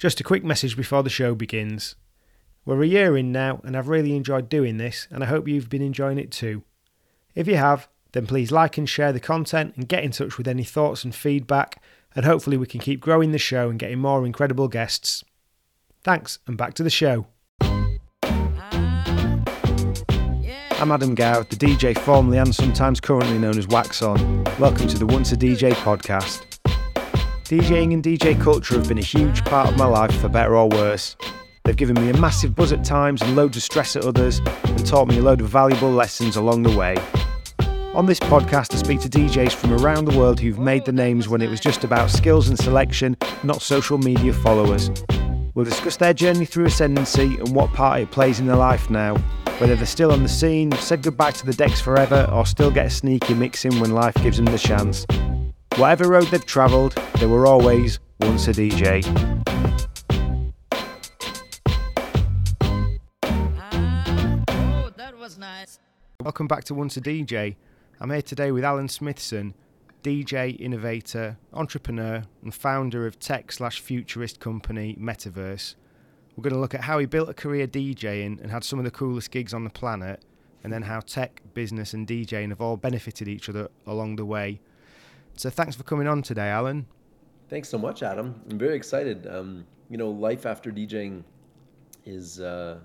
Just a quick message before the show begins. We're a year in now, and I've really enjoyed doing this, and I hope you've been enjoying it too. If you have, then please like and share the content and get in touch with any thoughts and feedback, and hopefully we can keep growing the show and getting more incredible guests. Thanks, and back to the show. I'm Adam Gow, the DJ formerly and sometimes currently known as Wax On. Welcome to the Once a DJ podcast. DJing and DJ culture have been a huge part of my life, for better or worse. They've given me a massive buzz at times and loads of stress at others, and taught me a load of valuable lessons along the way. On this podcast, I speak to DJs from around the world who've made the names when it was just about skills and selection, not social media followers. We'll discuss their journey through ascendancy and what part it plays in their life now, whether they're still on the scene, said goodbye to the decks forever, or still get a sneaky mix in when life gives them the chance. Whatever road they've travelled, they were always once a DJ. Oh, nice. Welcome back to Once a DJ. I'm here today with Alan Smithson, DJ, innovator, entrepreneur, and founder of tech slash futurist company MetaVRse. We're going to look at how he built a career DJing and had some of the coolest gigs on the planet, and then how tech, business, and DJing have all benefited each other along the way. So thanks for coming on today, Alan. Thanks so much, Adam. I'm very excited. Um, you know, life after DJing is uh,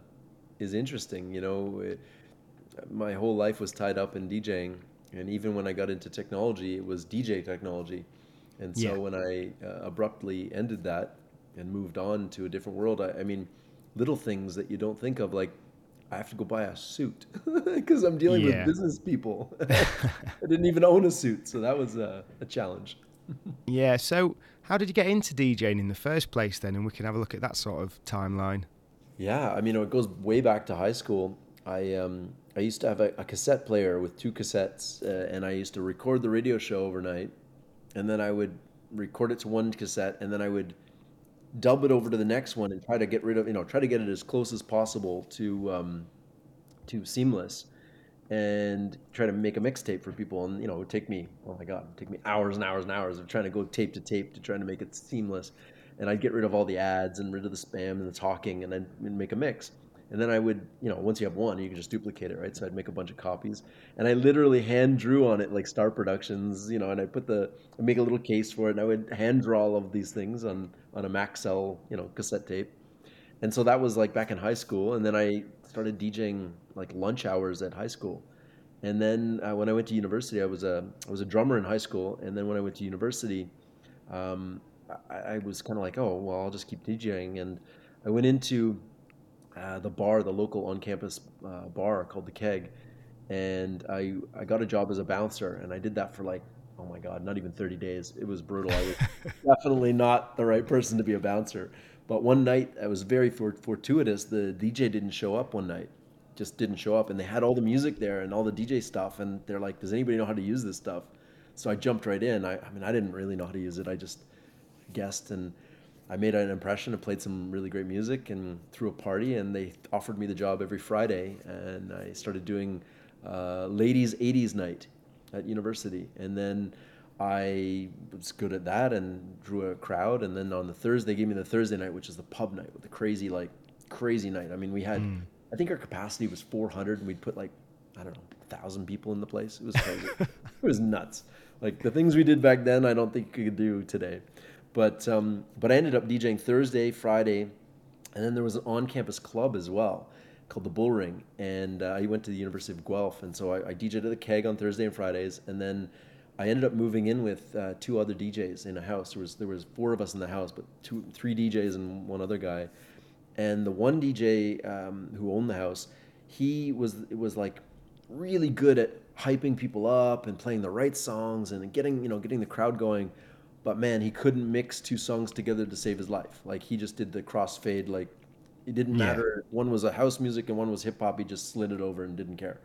is interesting. You know, it, my whole life was tied up in DJing, and even when I got into technology, it was DJ technology. And so Yeah. when I uh, abruptly ended that and moved on to a different world, I, I mean, little things that you don't think of, like I have to go buy a suit because I'm dealing Yeah. with business people. I didn't even own a suit, so that was a, a challenge. Yeah, so how did you get into DJing in the first place then? And we can have a look at that sort of timeline. Yeah, I mean, it goes way back to high school. I um, I used to have a, a cassette player with two cassettes, uh, and I used to record the radio show overnight, and then I would record it to one cassette, and then I would dub it over to the next one and try to get rid of, you know, try to get it as close as possible to um, to seamless, and try to make a mixtape for people. And you know, it would take me, oh my god, it would take me hours and hours and hours of trying to go tape to tape to try to make it seamless. And I'd get rid of all the ads and rid of the spam and the talking, and then make a mix. And then I would, you know, once you have one, you can just duplicate it, right? So I'd make a bunch of copies, and I literally hand drew on it like Star Productions, you know, and I put the, I make a little case for it, and I would hand draw all of these things on on a Maxell, you know, cassette tape. And so that was like back in high school, and then I started DJing like lunch hours at high school. And then uh, when I went to university, I was a I was a drummer in high school, and then when I went to university, um, I, I was kind of like, oh well, I'll just keep DJing, and I went into uh, the bar, the local on-campus uh, bar called the Keg, and I I got a job as a bouncer, and I did that for like oh my god, not even 30 days. It was brutal. I was definitely not the right person to be a bouncer. But one night, I was very fortuitous. The DJ didn't show up one night, just didn't show up, and they had all the music there and all the DJ stuff, and they're like, "Does anybody know how to use this stuff?" So I jumped right in. I, I mean, I didn't really know how to use it. I just guessed and I made an impression and played some really great music and threw a party and they offered me the job every Friday and I started doing uh, ladies 80s night at university. And then I was good at that and drew a crowd and then on the Thursday they gave me the Thursday night which is the pub night with the crazy like crazy night. I mean we had I think our capacity was 400 and we'd put like I don't know a thousand people in the place. It was crazy. It was nuts. Like the things we did back then I don't think you could do today but um, but I ended up DJing Thursday, Friday, and then there was an on-campus club as well called the Bull Ring, and uh, I went to the University of Guelph, and so I, I DJed at the Keg on Thursday and Fridays, and then I ended up moving in with uh, two other DJs in a house. There was there was four of us in the house, but two, three DJs and one other guy, and the one DJ um, who owned the house, he was was like really good at hyping people up and playing the right songs and getting you know getting the crowd going but man he couldn't mix two songs together to save his life. Like he just did the crossfade like it didn't Yeah. matter. One was a house music and one was hip hop. He just slid it over and didn't care.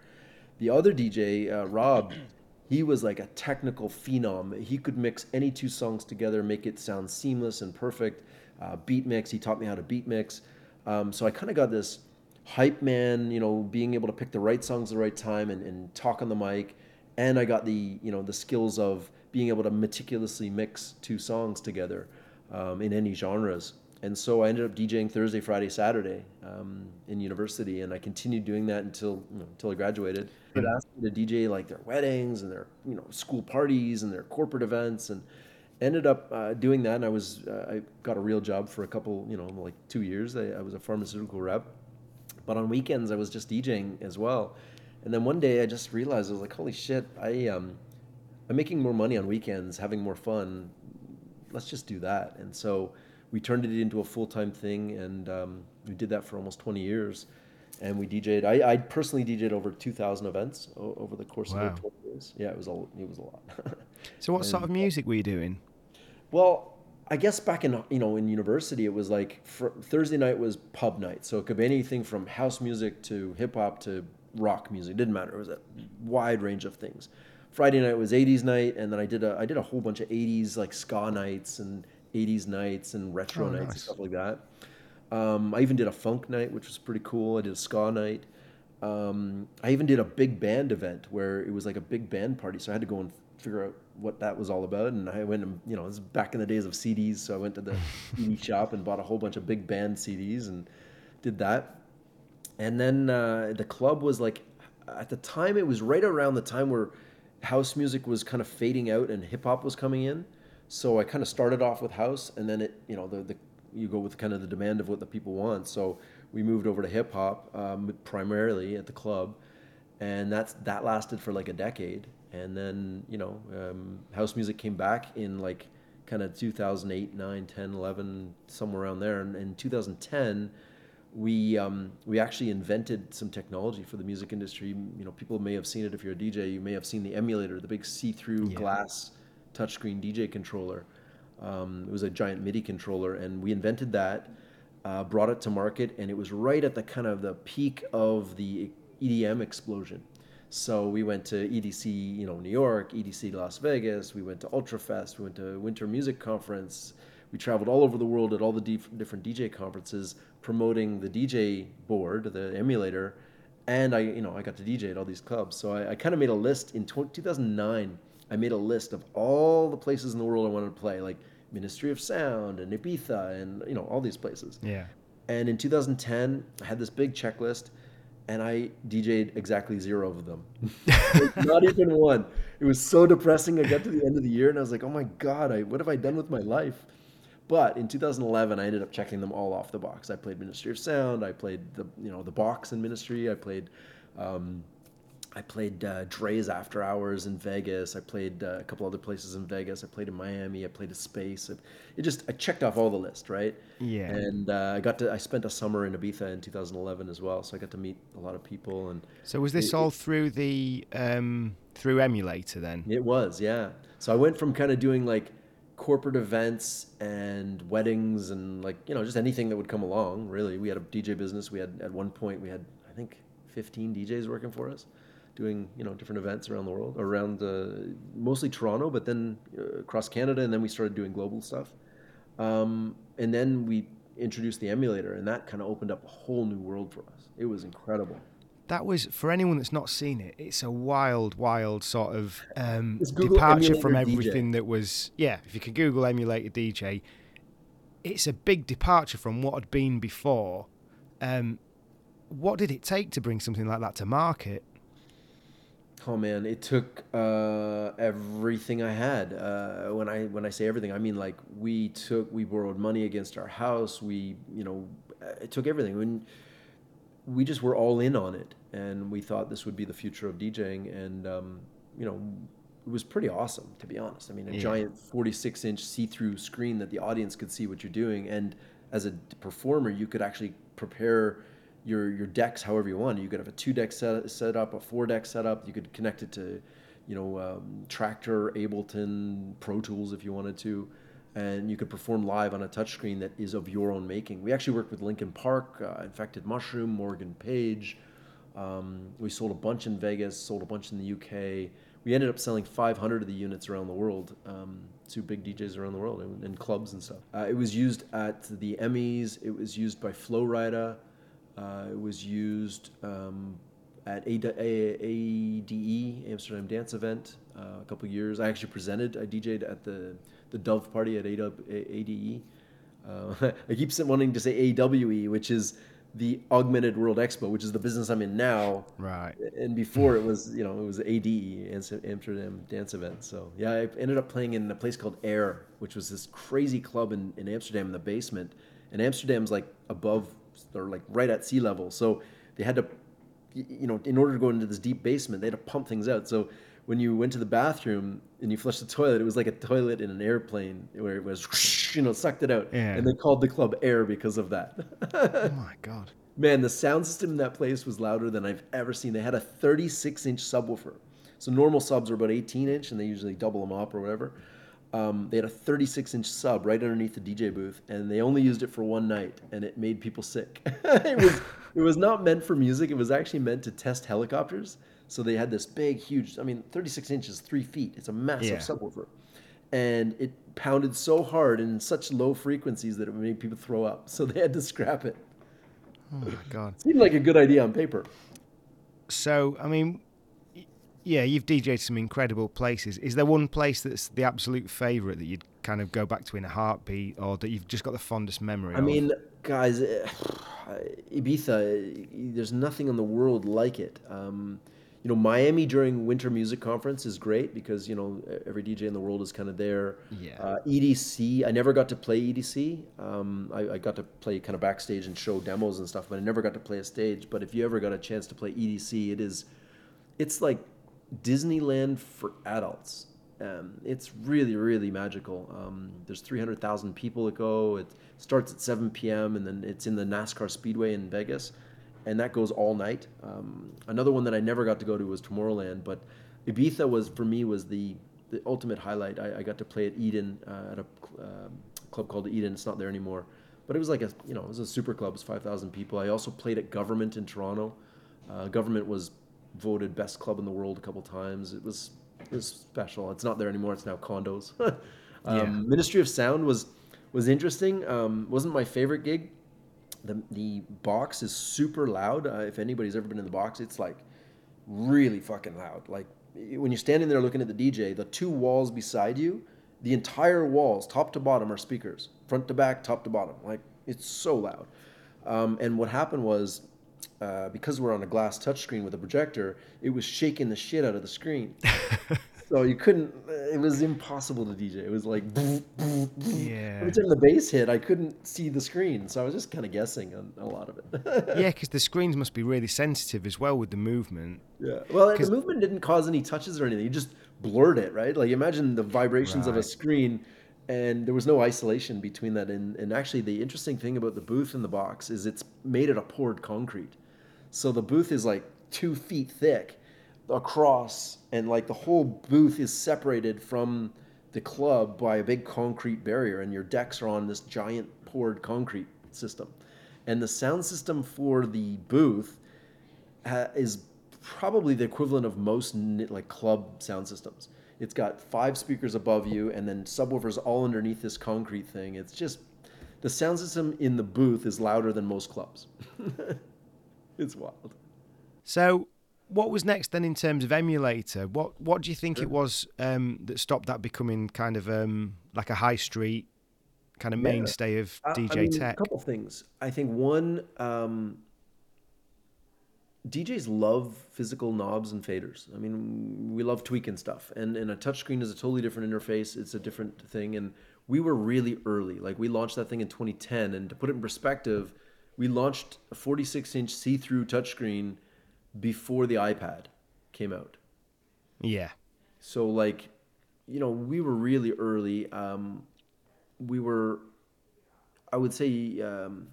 The other dj uh, rob he was like a technical phenom. He could mix any two songs together make it sound seamless and perfect uh, beat mix. He taught me how to beat mix. Um, so i kind of got this hype man, you know, being able to pick the right songs at the right time and, and talk on the mic. And I got the, you know, the skills of being able to meticulously mix two songs together um, in any genres. and so I ended up DJing Thursday, Friday, Saturday um, in university, and I continued doing that until you know, until I graduated. They asked me to DJ like their weddings and their you know school parties and their corporate events, and ended up uh, doing that. And I was uh, I got a real job for a couple you know like two years. I, I was a pharmaceutical rep, but on weekends I was just DJing as well. And then one day I just realized I was like, holy shit, I um, I'm making more money on weekends, having more fun. Let's just do that. And so we turned it into a full time thing, and um, we did that for almost 20 years. And we DJed. I, I personally DJed over 2,000 events o- over the course Wow. of about 20 years. Yeah, it was a it was a lot. So, what sort of music were you doing? Well, I guess back in you know in university it was like fr- Thursday night was pub night, so it could be anything from house music to hip hop to rock music. didn't matter. It was a wide range of things. Friday night was 80s night, and then I did a I did a whole bunch of 80s like ska nights and 80s nights and retro Oh, nights and stuff like that. Um, I even did a funk night, which was pretty cool. I did a ska night. Um, I even did a big band event where it was like a big band party. So I had to go and figure out what that was all about. And I went and, you know, it was back in the days of CDs. So I went to the CD shop and bought a whole bunch of big band CDs and did that. And then uh, the club was like, at the time, it was right around the time where house music was kind of fading out and hip hop was coming in. So I kind of started off with house, and then it, you know, the, the you go with kind of the demand of what the people want. So we moved over to hip hop um, primarily at the club, and that's that lasted for like a decade. And then you know, um, house music came back in like kind of 2008, 9, 10, 11, somewhere around there. And in 2010 we um, we actually invented some technology for the music industry. You know, people may have seen it if you're a DJ. You may have seen the emulator, the big see-through Yeah. glass touchscreen DJ controller. Um, it was a giant MIDI controller, and we invented that, uh, brought it to market, and it was right at the kind of the peak of the EDM explosion. So we went to EDC, you know, New York, EDC Las Vegas. We went to Ultrafest. We went to Winter Music Conference. We traveled all over the world at all the dif- different DJ conferences, promoting the DJ board, the emulator, and I, you know, I got to DJ at all these clubs. So I, I kind of made a list in tw- 2009. I made a list of all the places in the world I wanted to play, like Ministry of Sound and Ibiza, and you know, all these places. Yeah. And in 2010, I had this big checklist, and I DJ'd exactly zero of them. Not even one. It was so depressing. I got to the end of the year, and I was like, "Oh my god, I, what have I done with my life?" But in 2011, I ended up checking them all off the box. I played Ministry of Sound. I played the you know the box in Ministry. I played. Um, I played uh, Drai's After Hours in Vegas. I played uh, a couple other places in Vegas. I played in Miami. I played at Space. It, it just I checked off all the list, right? Yeah. And uh, I got to I spent a summer in Ibiza in 2011 as well, so I got to meet a lot of people, and So was this It- all through the um, through emulator then? it was yeah. So I went from kind of doing like corporate events and weddings and like you know just anything that would come along. Really, we had a DJ business. We had at one point we had I think 15 DJs working for us, doing you know different events around the world, around uh, mostly Toronto, but then uh, across Canada, and then we started doing global stuff. Um, and then we introduced the emulator, and that kind of opened up a whole new world for us. It was incredible. That was for anyone that's not seen it. It's a wild, wild sort of um, departure from emulator DJ. everything that was. Yeah, if you could Google emulator DJ, it's a big departure from what had been before. Um, what did it take to bring something like that to market? Oh man, it took uh, everything I had. Uh, when I when I say everything, I mean like we took we borrowed money against our house. We you know it took everything. When we just were all in on it, and we thought this would be the future of DJing, and um, you know it was pretty awesome to be honest. I mean, a Yeah. giant 46 inch see through screen that the audience could see what you're doing, and as a performer, you could actually prepare your your decks however you want. You could have a two deck set, set up, a four deck setup. You could connect it to, you know, um, Traktor, Ableton, Pro Tools if you wanted to, and you could perform live on a touchscreen that is of your own making. We actually worked with Linkin Park, uh, Infected Mushroom, Morgan Page. Um, we sold a bunch in Vegas, sold a bunch in the UK. We ended up selling 500 of the units around the world um, to big DJs around the world and, and clubs and stuff. Uh, it was used at the Emmys. It was used by Flo Rida. Uh, it was used um, at ADE, Amsterdam Dance Event, uh, a couple years. I actually presented. I DJ'd at the the Dove Party at ADE. Uh, I keep wanting to say AWE, which is the Augmented World Expo, which is the business I'm in now. Right. And before it was, you know, it was ADE, Amsterdam Dance Event. So yeah, I ended up playing in a place called Air, which was this crazy club in, in Amsterdam in the basement. And Amsterdam's like above or like right at sea level. So they had to, you know, in order to go into this deep basement, they had to pump things out. So when you went to the bathroom and you flushed the toilet, it was like a toilet in an airplane where it was, you know, sucked it out. Yeah. And they called the club Air because of that. Oh my god. Man, the sound system in that place was louder than I've ever seen. They had a 36 inch subwoofer. So normal subs are about 18 inch and they usually double them up or whatever. Um, they had a 36 inch sub right underneath the DJ booth and they only used it for one night and it made people sick. it, was, it was not meant for music, it was actually meant to test helicopters. So they had this big, huge, I mean, 36 inches, three feet. It's a massive Yeah. subwoofer. And it pounded so hard and in such low frequencies that it made people throw up. So they had to scrap it. Oh my god. Seemed like a good idea on paper. So, I mean, yeah, you've DJed some incredible places. Is there one place that's the absolute favourite that you'd kind of go back to in a heartbeat, or that you've just got the fondest memory? I of? mean, guys, Ibiza, there's nothing in the world like it. Um, you know, Miami during Winter Music Conference is great because, you know, every DJ in the world is kind of there. Yeah. Uh, EDC, I never got to play EDC. Um, I, I got to play kind of backstage and show demos and stuff, but I never got to play a stage. But if you ever got a chance to play EDC, it is, it's like Disneyland for adults. Um, it's really, really magical. Um, there's 300,000 people that go. It starts at 7 p.m. and then it's in the NASCAR Speedway in Vegas, and that goes all night. Um, another one that I never got to go to was Tomorrowland, but Ibiza was for me was the the ultimate highlight. I, I got to play at Eden uh, at a um club called Eden. It's not there anymore, but it was like a you know it was a super club. It was 5,000 people. I also played at Guvernment in Toronto. Uh, Guvernment was voted best club in the world a couple times. It was it was special. It's not there anymore. It's now condos. um, Yeah. Ministry of Sound was was interesting. Um, wasn't my favorite gig. The the box is super loud. Uh, if anybody's ever been in the box, it's like really fucking loud. Like when you're standing there looking at the DJ, the two walls beside you, the entire walls, top to bottom, are speakers, front to back, top to bottom. Like it's so loud. Um, and what happened was, uh, because we're on a glass touchscreen with a projector, it was shaking the shit out of the screen. so you couldn't. It was impossible to DJ. It was like. Yeah. Every time the bass hit, I couldn't see the screen, so I was just kind of guessing on a lot of it. yeah, because the screens must be really sensitive as well with the movement. Yeah. well, the movement didn't cause any touches or anything. You just blurred it, right? Like imagine the vibrations of a screen, and there was no isolation between that. And, and actually, the interesting thing about the booth in the box is it's made out of poured concrete. So the booth is like two feet thick across, and like the whole booth is separated from the club by a big concrete barrier, and your decks are on this giant poured concrete system. And the sound system for the booth ha- is probably the equivalent of most like club sound systems. It's got five speakers above you and then subwoofers all underneath this concrete thing. It's just the sound system in the booth is louder than most clubs. it's wild. So, what was next then in terms of emulator? What What do you think it was um, that stopped that becoming kind of um, like a high street kind of Yeah. mainstay of DJ I mean, tech? A couple of things. I think one, um, DJs love physical knobs and faders. I mean, we love tweaking stuff, and and a touchscreen is a totally different interface. It's a different thing, and we were really early. Like we launched that thing in 2010, and to put it in perspective, we launched a 46 inch see-through touchscreen before the iPad came out. Yeah, So like, you know, we were really early. Um, we were, I would say, um,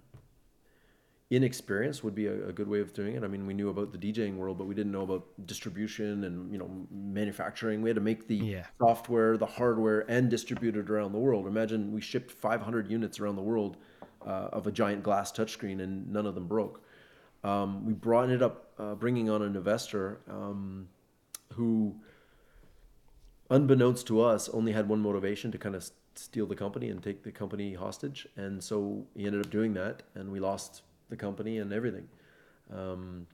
inexperienced would be a, a good way of doing it. I mean, we knew about the DJing world, but we didn't know about distribution and you know manufacturing. We had to make the Yeah. software, the hardware, and distribute it around the world. Imagine we shipped 500 units around the world uh, of a giant glass touchscreen, and none of them broke. Um, we brought it up, uh, bringing on an investor um, who unbeknownst to us, only had one motivation to kind of steal the company and take the company hostage. And so he ended up doing that, and we lost the company and everything. Um,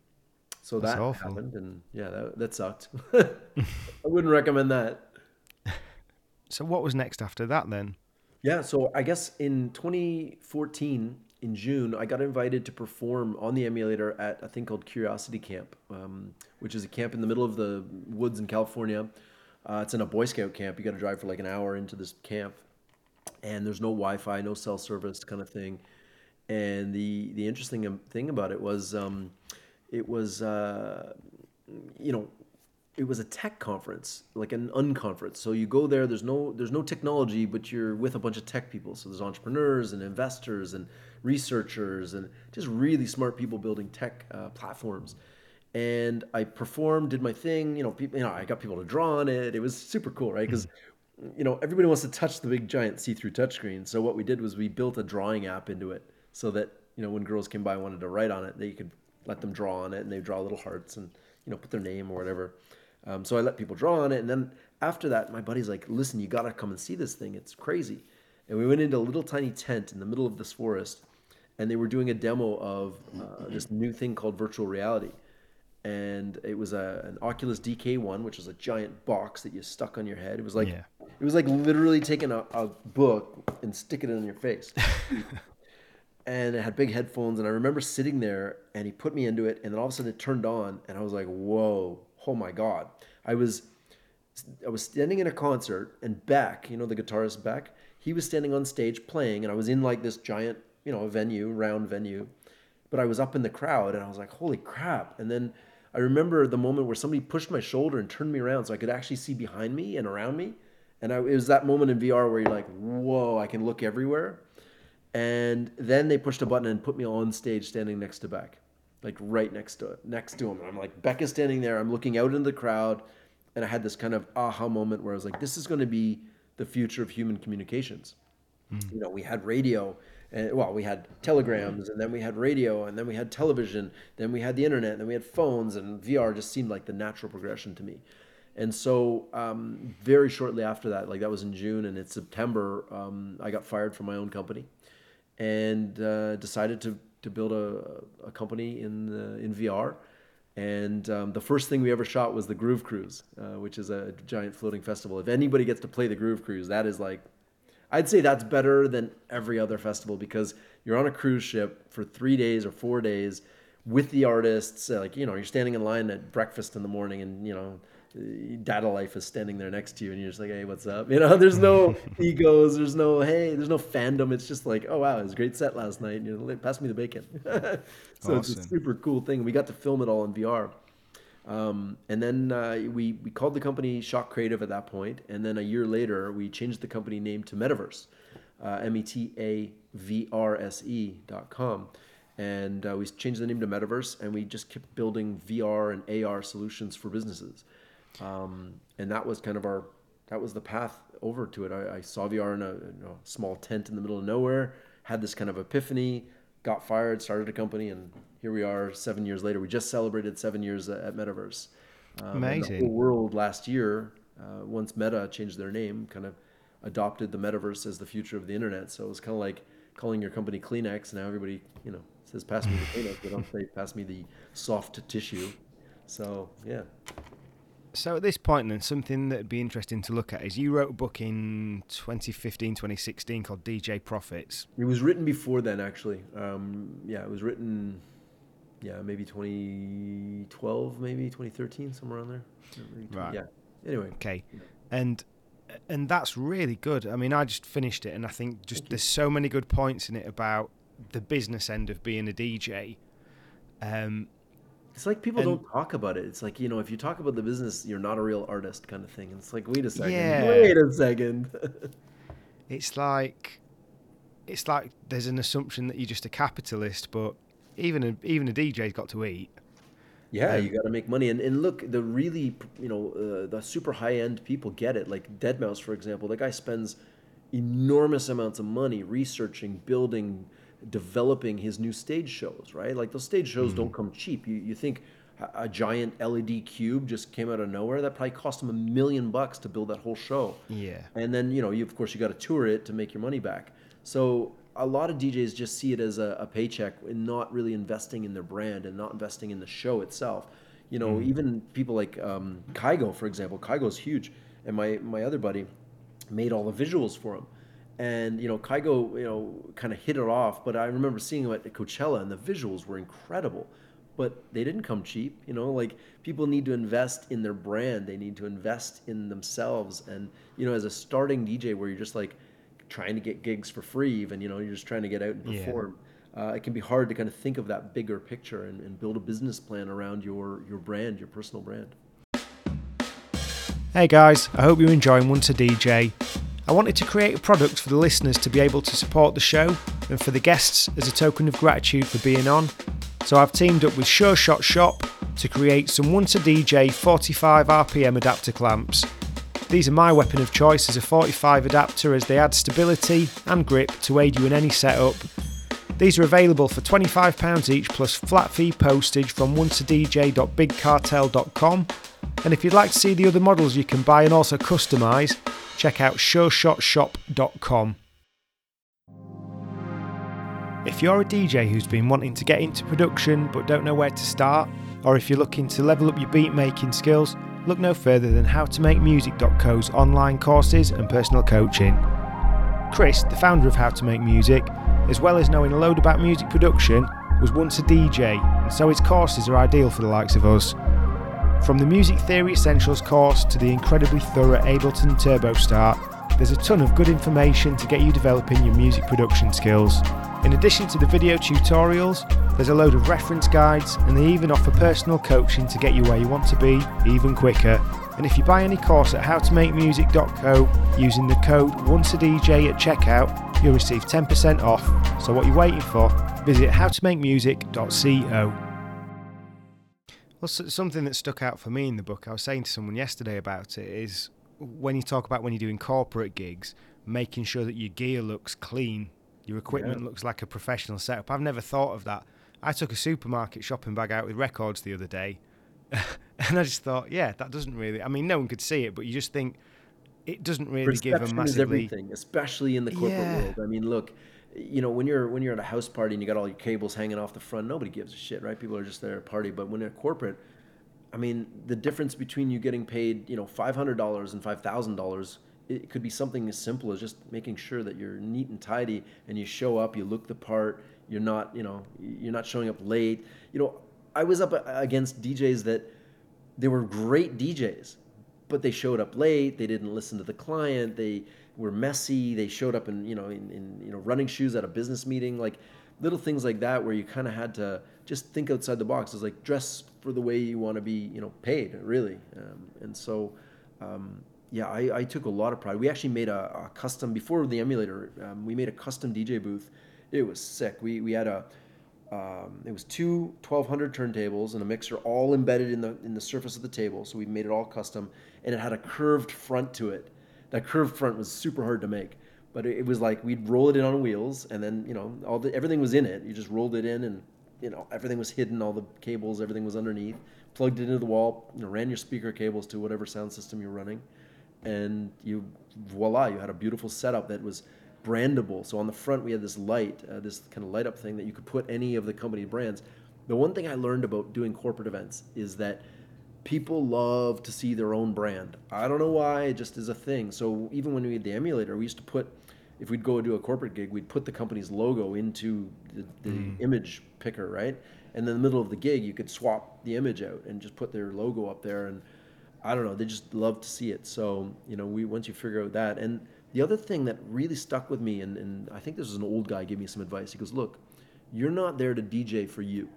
so That's that awful. happened, and yeah, that, that sucked. I wouldn't recommend that. So what was next after that then? Yeah, so I guess in 2014, in June, I got invited to perform on the emulator at a thing called Curiosity Camp, um, which is a camp in the middle of the woods in California. Uh, it's in a Boy Scout camp. You got to drive for like an hour into this camp, and there's no Wi-Fi, no cell service, kind of thing. And the the interesting um, thing about it was, um, it was, uh, you know, it was a tech conference, like an unconference. So you go there. There's no there's no technology, but you're with a bunch of tech people. So there's entrepreneurs and investors and researchers and just really smart people building tech uh, platforms. And I performed, did my thing. You know, people. You know, I got people to draw on it. It was super cool, right? Because you know everybody wants to touch the big giant see-through touchscreen. So what we did was we built a drawing app into it, so that you know when girls came by and wanted to write on it, they could let them draw on it, and they draw little hearts and you know put their name or whatever. Um, so I let people draw on it, and then after that, my buddy's like, "Listen, you gotta come and see this thing. It's crazy." And we went into a little tiny tent in the middle of this forest, and they were doing a demo of uh, this new thing called virtual reality. And it was a, an Oculus DK1, which is a giant box that you stuck on your head. It was like Yeah. it was like literally taking a, a book and sticking it on your face. and it had big headphones and i remember sitting there and he put me into it and then all of a sudden it turned on and i was like whoa oh my god. I was i was standing in a concert and beck you know the guitarist beck he was standing on stage playing and i was in like this giant you know venue round venue but i was up in the crowd and i was like holy crap. And then i remember the moment where somebody pushed my shoulder and turned me around so i could actually see behind me and around me. And I, it was that moment in vr where you're like whoa i can look everywhere. And then they pushed a button and put me on stage standing next to Beck, like right next to next to him. And I'm like, Beck is standing there. I'm looking out into the crowd, and I had this kind of aha moment where I was like, this is going to be the future of human communications. You know, we had radio, and well, we had telegrams, and then we had radio, and then we had television, then we had the internet, and then we had phones, and VR just seemed like the natural progression to me. And so, um, very shortly after that, like that was in June, and in September, um, I got fired from my own company and uh, decided to to build a, a company in the, in VR. And um, the first thing we ever shot was the Groove Cruise, uh, which is a giant floating festival. If anybody gets to play the Groove Cruise, that is like, I'd say that's better than every other festival because you're on a cruise ship for three days or four days with the artists. uh, Like you know, you're standing in line at breakfast in the morning, and you know, Dada Life is standing there next to you and you're just like hey what's up? You know there's no egos there's no hey there's no fandom. It's just like oh wow it was a great set last night you know pass me the bacon. So it's a super cool thing we got to film it all in vr um, and then uh, we, we called the company shock creative at that point and then a year later we changed the company name to MetaVRse uh, m-e-t-a-v-r-s-e E dot com. And uh, we changed the name to MetaVRse and we just kept building vr and ar solutions for businesses um, and that was kind of our that was the path over to it. I, I saw VR in a, in a small tent in the middle of nowhere, had this kind of epiphany, got fired, started a company, and here we are seven years later. We just celebrated seven years at MetaVRse. Um, Amazing. The whole world last year, uh, once Meta changed their name, kind of adopted the metaverse as the future of the internet. So it was kind of like calling your company Kleenex. Now everybody, you know, says pass me the Kleenex. They don't say pass me the soft tissue. So yeah. So at this point, then, something that'd be interesting to look at is you wrote a book in 2015, 2016 called DJ Profits. It was written before then, actually. Um, yeah, it was written, yeah, maybe 2012, maybe 2013, somewhere around there. Maybe 20 Right. Yeah. Anyway. Okay, and and that's really good. I mean, I just finished it, and I think just there's so many good points in it about the business end of being a DJ. Um, It's like people And- don't talk about it. It's like, you know, if you talk about the business, you're not a real artist kind of thing. And It's like, wait a second. Yeah. Wait a second. it's like it's like there's an assumption that you're just a capitalist, but even a, even a DJ's got to eat. Yeah, Um, you got to make money, and and look, the really you know uh, the super high end people get it. Like Deadmau5, for example, the guy spends enormous amounts of money researching, building, developing his new stage shows. Right, like those stage shows don't come cheap. You you think a- giant LED cube just came out of nowhere? That probably cost him a million bucks to build that whole show. Yeah. And then you know, you of course you got to tour it to make your money back. So a lot of DJs just see it as a, a paycheck and not really investing in their brand and not investing in the show itself. You know, even people like um, Kygo, for example. Kygo's huge, and my my other buddy made all the visuals for him. And you know, Kygo, you know, kind of hit it off. But I remember seeing him at Coachella, and the visuals were incredible. But they didn't come cheap. You know, like people need to invest in their brand. They need to invest in themselves. And you know, as a starting DJ, where you're just like trying to get gigs for free, even you know, you're just trying to get out and Yeah. perform. Uh, it can be hard to kind of think of that bigger picture and, and build a business plan around your your brand, your personal brand. Hey guys, I hope you're enjoying Once a DJ. I wanted to create a product for the listeners to be able to support the show and for the guests as a token of gratitude for being on. So I've teamed up with Sure Shot Shop to create some Once a DJ 45 RPM adapter clamps. These are my weapon of choice as a 45 adapter as they add stability and grip to aid you in any setup. These are available for £25 each plus flat fee postage from onceadj.bigcartel.com. And if you'd like to see the other models you can buy and also customise, check out sureshotshop.com. If you're a DJ who's been wanting to get into production but don't know where to start, or if you're looking to level up your beat making skills, look no further than howtomakemusic.co's online courses and personal coaching. Chris, the founder of How to Make Music, as well as knowing a load about music production, was once a DJ, and so his courses are ideal for the likes of us. From the Music Theory Essentials course to the incredibly thorough Ableton Turbo Start, there's a ton of good information to get you developing your music production skills. In addition to the video tutorials, there's a load of reference guides, and they even offer personal coaching to get you where you want to be even quicker. And if you buy any course at howtomakemusic.co using the code ONCEADJ at checkout, you'll receive 10% off. So what are you waiting for? Visit howtomakemusic.co. Well, something that stuck out for me in the book, I was saying to someone yesterday about it, is when you talk about when you're doing corporate gigs, making sure that your gear looks clean, your equipment looks like a professional setup. I've never thought of that. I took a supermarket shopping bag out with records the other day, and I just thought, yeah, that doesn't really. I mean, no one could see it, but you just think it doesn't really give a Perception is everything, especially in the corporate Yeah. world. I mean, look, you know, when you're when you're at a house party and you got all your cables hanging off the front, nobody gives a shit, right? People are just there at a party. But when they're corporate, I mean, the difference between you getting paid, you know, five hundred dollars and five thousand dollars, it could be something as simple as just making sure that you're neat and tidy and you show up, you look the part, you're not, you know, you're not showing up late. You know, I was up against DJs that they were great DJs, but they showed up late. They didn't listen to the client. They were messy. They showed up in you know in, in you know running shoes at a business meeting, like little things like that, where you kind of had to just think outside the box. It's like dress for the way you want to be, you know, paid really. Um, and so, um, yeah, I, I took a lot of pride. We actually made a, a custom before the emulator. Um, we made a custom DJ booth. It was sick. We we had a um, it was two 1200 turntables and a mixer all embedded in the in the surface of the table so we made it all custom and it had a curved front to it. That curved front was super hard to make but it, was like we'd roll it in on wheels and then you know all the everything was in it. You just rolled it in and you know everything was hidden all the cables everything was underneath. Plugged it into the wall you know, ran your speaker cables to whatever sound system you're running and you voila you had a beautiful setup that was brandable. So on the front we had this light uh, this kind of light up thing that you could put any of the company brands. The one thing i learned about doing corporate events is that people love to see their own brand. I don't know why it just is a thing. So even when we had the emulator we used to put if we'd go do a corporate gig we'd put the company's logo into the, the image picker right? And in the middle of the gig you could swap the image out and just put their logo up there and I don't know. They just love to see it. So you know, we once you figure out that, and the other thing that really stuck with me, and, and I think this was an old guy giving me some advice. He goes, "Look, you're not there to DJ for you.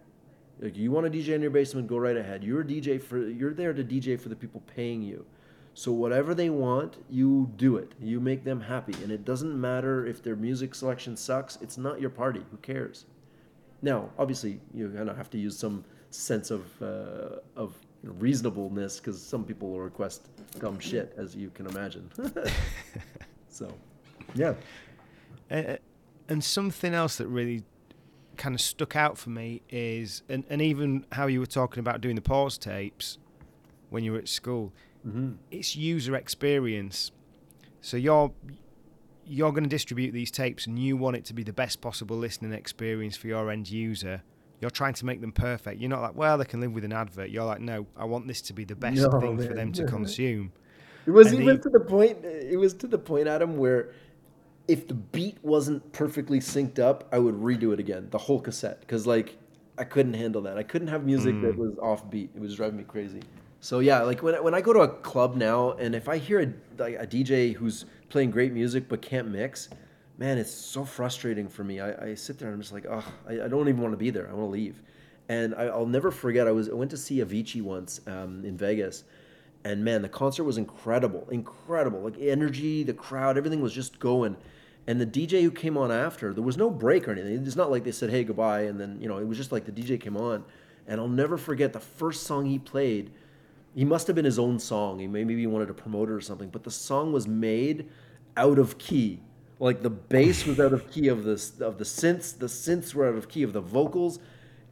Like you want to DJ in your basement, go right ahead. You're a DJ for you're there to DJ for the people paying you. So whatever they want, you do it. You make them happy, and it doesn't matter if their music selection sucks. It's not your party. Who cares? Now, obviously, you kind of have to use some sense of uh, of reasonableness because some people will request dumb shit, as you can imagine. so, yeah, Uh, and something else that really kind of stuck out for me is, and, and even how you were talking about doing the pause tapes when you were at school, it's user experience. So you're you're going to distribute these tapes, and you want it to be the best possible listening experience for your end user. You're trying to make them perfect. You're not like, well, they can live with an advert. You're like, no, I want this to be the best No, thing for them to consume. It was And even he- to the point. It was to the point, Adam, where if the beat wasn't perfectly synced up, I would redo it again, the whole cassette, because like I couldn't handle that. I couldn't have music that was off beat. It was driving me crazy. So yeah, like when I- when I go to a club now, and if I hear a, like a DJ who's playing great music but can't mix, man, it's so frustrating for me. I, I sit there and I'm just like, oh, I, I don't even want to be there. I want to leave. And I, I'll never forget. I was I went to see Avicii once um, in Vegas, and man, the concert was incredible, incredible. Like energy, the crowd, everything was just going. And the DJ who came on after, there was no break or anything. It's not like they said, "Hey, goodbye," and then you know, it was just like the DJ came on. And I'll never forget the first song he played. He must have been his own song. He maybe he wanted to promote it or something. But the song was made out of key. Like the bass was out of key of the of the synths. The synths were out of key of the vocals.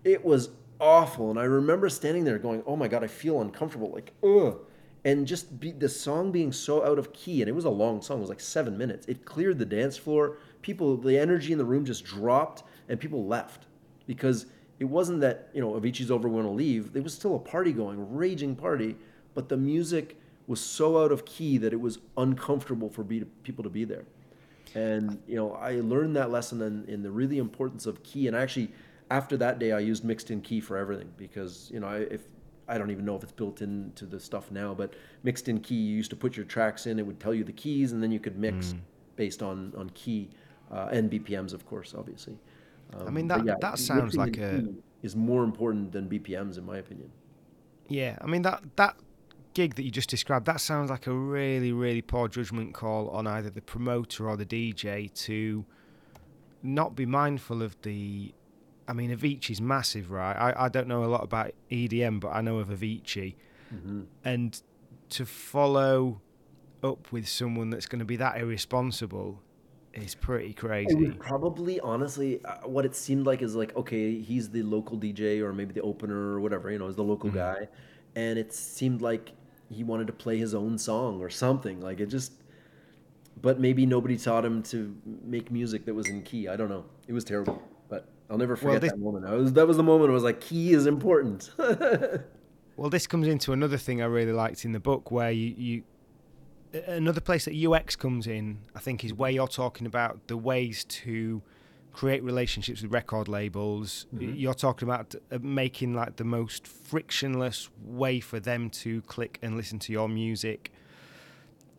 It was awful. And I remember standing there going, "Oh my god, I feel uncomfortable." Like, ugh and just be, the song being so out of key and it was a long song it was like seven minutes it cleared the dance floor. People the energy in the room just dropped and people left because it wasn't that you know avicii's over we're going to leave. There was still a party going raging party but the music was so out of key that it was uncomfortable for be, people to be there. And you know i learned that lesson in, in the really importance of key and actually after that day i used mixed in key for everything because you know I, if I don't even know if it's built into the stuff now, but mixed in key, you used to put your tracks in, it would tell you the keys, and then you could mix based on on key uh, and BPMs, of course, obviously. Um, I mean, but that- that sounds like a- is more important than BPMs, in my opinion. Yeah, I mean that that gig that you just described that sounds like a really really poor judgment call on either the promoter or the DJ to not be mindful of the. I mean, Avicii's massive, right? I, I don't know a lot about EDM, but I know of Avicii, and to follow up with someone that's going to be that irresponsible is pretty crazy. probably, honestly, uh, what it seemed like is like, okay, he's the local DJ or maybe the opener or whatever, you know, is the local Mm-hmm. guy. And it seemed like he wanted to play his own song or something. Like it just, but maybe nobody taught him to make music that was in key. I don't know. It was terrible, I'll never forget this- that moment. I was, that was the moment I was like, key is important. Well, this comes into another thing I really liked in the book, where you, you another place that UX comes in. I think is where you're talking about the ways to create relationships with record labels. You're talking about uh, making like the most frictionless way for them to click and listen to your music.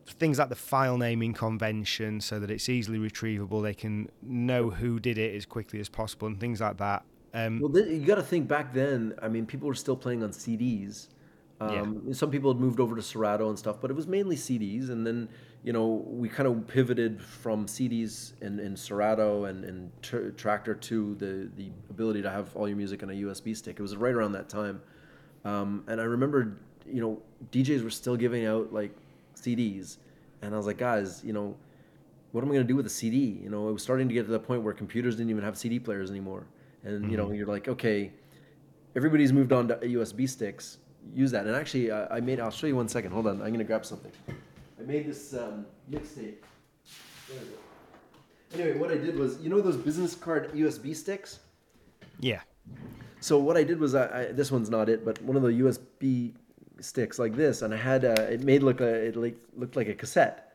Things like the file naming convention, so that it's easily retrievable. They can know who did it as quickly as possible, and things like that. Um, Well, th- you got to think back then. I mean, people were still playing on CDs. Yeah. Um, Some people had moved over to Serato and stuff, but it was mainly CDs. And then, you know, we kind of pivoted from CDs and, and Serato and, and tr- Traktor to the, the ability to have all your music on a USB stick. It was right around that time. Um, and I remember, you know, DJs were still giving out like CDs. And I was like, guys, you know, what am I going to do with a CD? You know, it was starting to get to the point where computers didn't even have CD players anymore. And, you know, you're like, okay, everybody's moved on to USB sticks. Use that. And actually, I, I made, I'll show you one second. Hold on. I'm going to grab something. I made this um, mixtape. There we go. Anyway, what I did was, you know those business card USB sticks? yeah, So what I did was, I, I this one's not it, but one of the USB sticks like this, and I had uh, it made look a, it like looked like a cassette,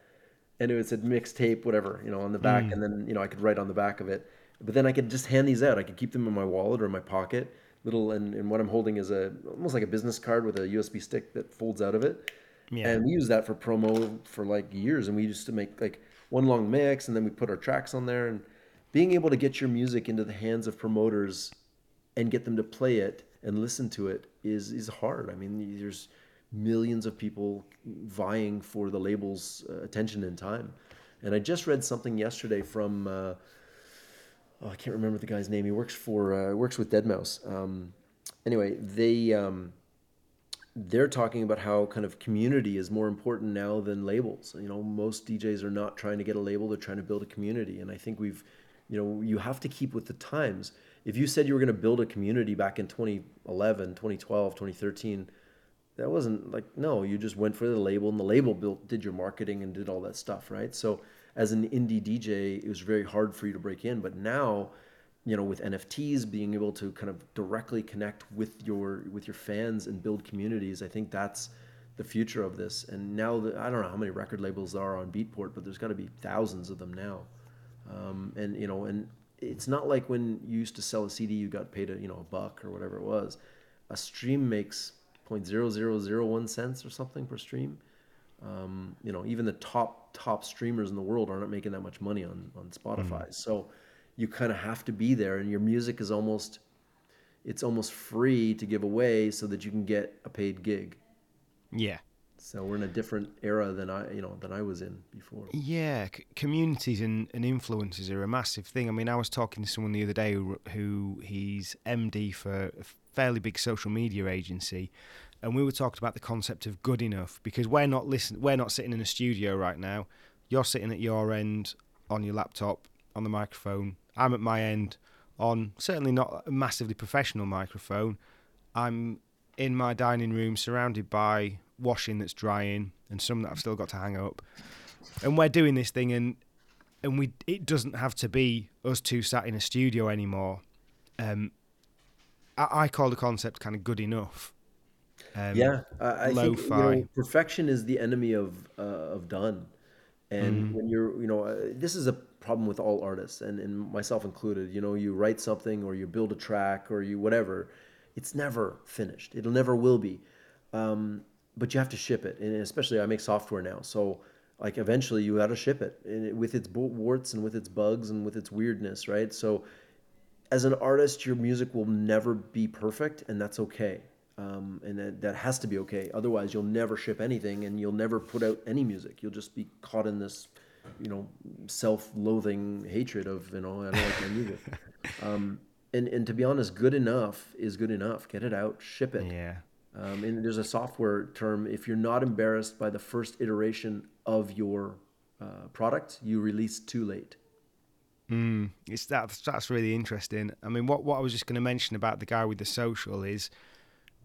and it said mixtape, whatever, you know, on the back, and then you know I could write on the back of it. But then I could just hand these out. I could keep them in my wallet or in my pocket. Little, and, and what I'm holding is a almost like a business card with a USB stick that folds out of it. Yeah. And we used that for promo for like years, and we used to make like one long mix, and then we put our tracks on there. And being able to get your music into the hands of promoters and get them to play it and listen to it is is hard. I mean, there's millions of people vying for the label's uh, attention and time. And I just read something yesterday from uh, oh, I can't remember the guy's name. He works for uh, works with Deadmau5. Um, anyway, they um, they're talking about how kind of community is more important now than labels. You know, most DJs are not trying to get a label; they're trying to build a community. And I think we've, you know, you have to keep with the times. If you said you were going to build a community back in 2011, 2012, 2013, that wasn't like no. You just went for the label, and the label built did your marketing and did all that stuff, right? So as an indie DJ, it was very hard for you to break in. But now, you know, with NFTs, being able to kind of directly connect with your with your fans and build communities, I think that's the future of this. And now, the, I don't know how many record labels there are on Beatport, but there's got to be thousands of them now. um, and you know, and it's not like when you used to sell a CD, you got paid a you know a buck or whatever it was. A stream makes 0.0001 cents or something per stream. Um, you know, even the top top streamers in the world aren't making that much money on on Spotify. Mm. So you kind of have to be there, and your music is almost it's almost free to give away so that you can get a paid gig. Yeah. So we're in a different era than I, you know, than I was in before. Yeah, c- communities and, and influences are a massive thing. I mean, I was talking to someone the other day who, who he's MD for a fairly big social media agency, and we were talking about the concept of good enough because we're not listen, we're not sitting in a studio right now. You're sitting at your end on your laptop on the microphone. I'm at my end on certainly not a massively professional microphone. I'm in my dining room surrounded by washing that's drying and some that I've still got to hang up. And we're doing this thing and and we it doesn't have to be us two sat in a studio anymore. Um, I, I call the concept kind of good enough. Um, yeah, I, I think you know, perfection is the enemy of uh, of done. And mm when you're, you know, uh, this is a problem with all artists, and, and myself included. You know, you write something or you build a track or you whatever, it's never finished. It'll never will be. Um, but you have to ship it, and especially I make software now, so like eventually you got to ship it and with its warts and with its bugs and with its weirdness, right? So as an artist, your music will never be perfect, and that's okay. Um, and that, that has to be okay. Otherwise, you'll never ship anything, and you'll never put out any music. You'll just be caught in this, you know, self-loathing hatred of you know I don't like my music. Um, and and to be honest, good enough is good enough. Get it out, ship it. Yeah. Um, and there's a software term. If you're not embarrassed by the first iteration of your uh, product, you release too late. Mm, it's that that's really interesting. I mean, what what I was just going to mention about the guy with the social is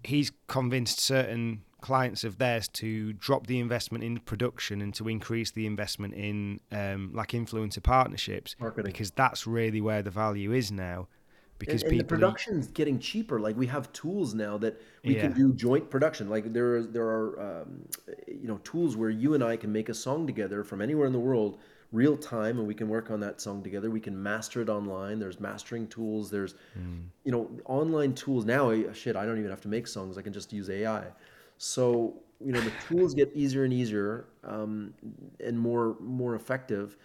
he's convinced certain clients of theirs to drop the investment in production and to increase the investment in um, like influencer partnerships Marketing. because that's really where the value is now because and, and the production's getting cheaper. Like we have tools now that we yeah. can do joint production. Like there are there are um, you know tools where you and I can make a song together from anywhere in the world, real time, and we can work on that song together. We can master it online. There's mastering tools. There's mm. you know online tools now. Shit, I don't even have to make songs. I can just use AI. So you know the tools get easier and easier um, and more more effective.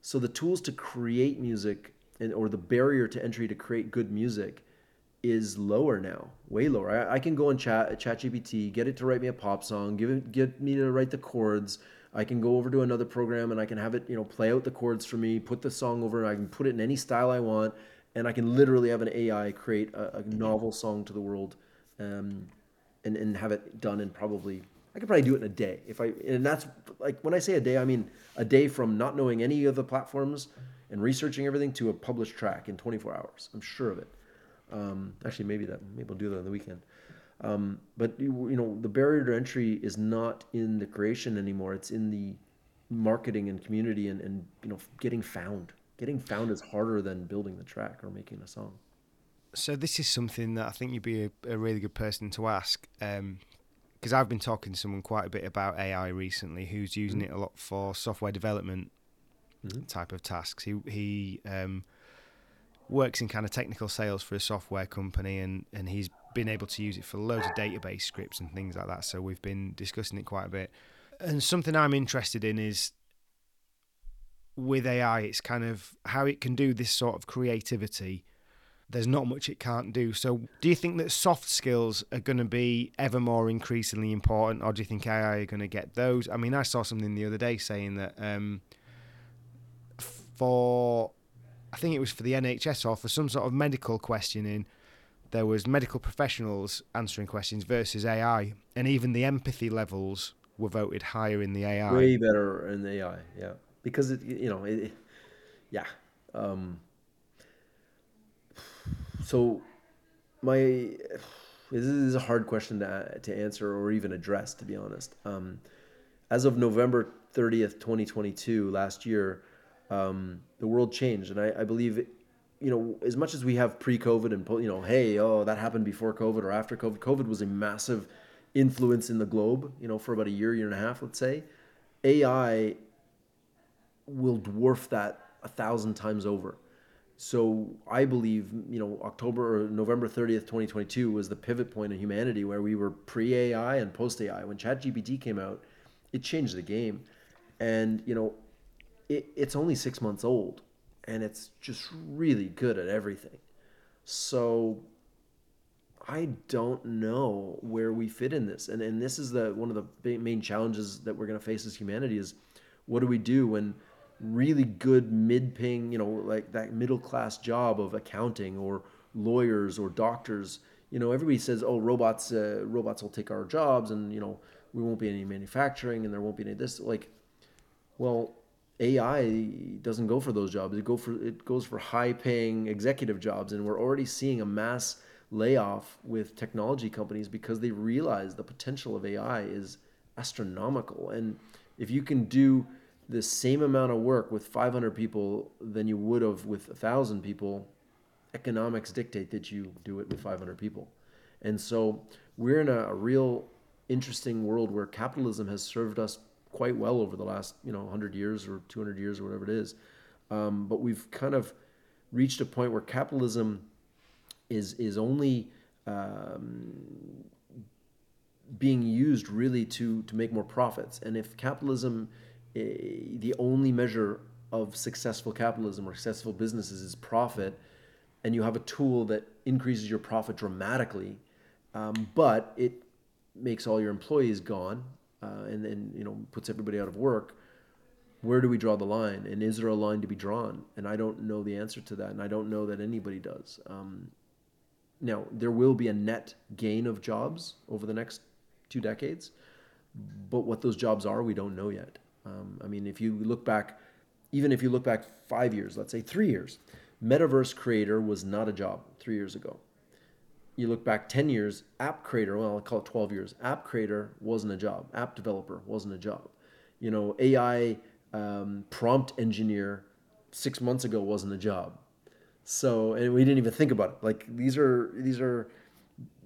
So the tools to create music and or the barrier to entry to create good music is lower now, way lower. I, I can go on chat ChatGPT, get it to write me a pop song, give it get me to write the chords. I can go over to another program and I can have it, you know, play out the chords for me, put the song over, I can put it in any style I want, and I can literally have an AI create a, a novel song to the world, um, and and have it done in probably I could probably do it in a day if I and that's like when I say a day I mean a day from not knowing any of the platforms and researching everything to a published track in 24 hours. I'm sure of it. Um, actually, maybe that maybe we'll do that on the weekend. Um, but you, you know, the barrier to entry is not in the creation anymore. It's in the marketing and community and, and you know getting found. Getting found is harder than building the track or making a song. So this is something that I think you'd be a, a really good person to ask. Um, because I've been talking to someone quite a bit about AI recently, who's using mm-hmm. it a lot for software development mm-hmm. type of tasks. He he um, works in kind of technical sales for a software company, and and he's been able to use it for loads of database scripts and things like that. So we've been discussing it quite a bit. And something I'm interested in is with AI, it's kind of how it can do this sort of creativity. There's not much it can't do. So, do you think that soft skills are going to be ever more increasingly important, or do you think AI are going to get those? I mean, I saw something the other day saying that um, for I think it was for the NHS or for some sort of medical questioning. There was medical professionals answering questions versus AI, and even the empathy levels were voted higher in the AI. Way better in the AI, yeah, because it, you know, it, yeah. Um, so, my this is a hard question to to answer or even address, to be honest. Um, as of November thirtieth, twenty twenty two, last year, um, the world changed, and I, I believe, you know, as much as we have pre-COVID and you know, hey, oh, that happened before COVID or after COVID. COVID was a massive influence in the globe, you know, for about a year, year and a half, let's say. AI will dwarf that a thousand times over. So I believe, you know, October or November 30th, 2022 was the pivot point in humanity where we were pre AI and post AI. When ChatGPT came out, it changed the game. And, you know, it, it's only six months old and it's just really good at everything. So I don't know where we fit in this. And, and this is the one of the main challenges that we're going to face as humanity is what do we do when really good mid ping, you know, like that middle class job of accounting or lawyers or doctors. You know, everybody says, "Oh, robots, uh, robots will take our jobs, and you know, we won't be any manufacturing, and there won't be any this." Like, well, AI doesn't go for those jobs. It go for it goes for high-paying executive jobs, and we're already seeing a mass layoff with technology companies because they realize the potential of AI is astronomical. And if you can do the same amount of work with 500 people than you would have with 1,000 people, economics dictate that you do it with 500 people. And so we're in a, a, real interesting world where capitalism has served us quite well over the last, you know, 100 years or 200 years or whatever it is. Um, but we've kind of reached a point where capitalism is is only um, being used really to to make more profits. And if capitalism the only measure of successful capitalism or successful businesses is profit, and you have a tool that increases your profit dramatically, um, but it makes all your employees gone, uh, and then you know puts everybody out of work. Where do we draw the line? And is there a line to be drawn? And I don't know the answer to that, and I don't know that anybody does. Um, now there will be a net gain of jobs over the next two decades, but what those jobs are, we don't know yet. Um, I mean, if you look back, even if you look back five years, let's say three years, metaverse creator was not a job three years ago. You look back 10 years, app creator, well, I'll call it 12 years, app creator wasn't a job, app developer wasn't a job. You know, AI um, prompt engineer six months ago wasn't a job. So, and we didn't even think about it. Like these are, these are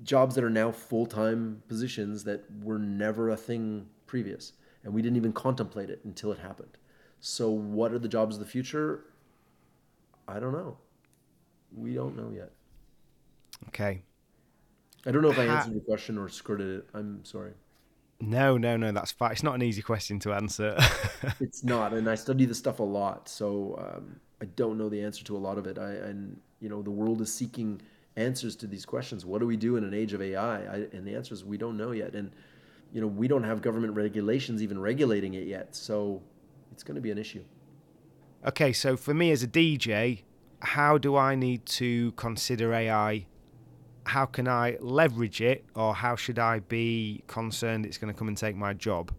jobs that are now full-time positions that were never a thing previous and we didn't even contemplate it until it happened. So, what are the jobs of the future? I don't know. We don't know yet. Okay. I don't know if I answered your question or skirted it. I'm sorry. No, no, no, that's fine. It's not an easy question to answer. it's not, and I study this stuff a lot, so um, I don't know the answer to a lot of it. I and you know the world is seeking answers to these questions. What do we do in an age of AI? I, and the answer is we don't know yet. And you know, we don't have government regulations even regulating it yet. So it's going to be an issue. Okay, so for me as a DJ, how do I need to consider AI? How can I leverage it, or how should I be concerned it's going to come and take my job?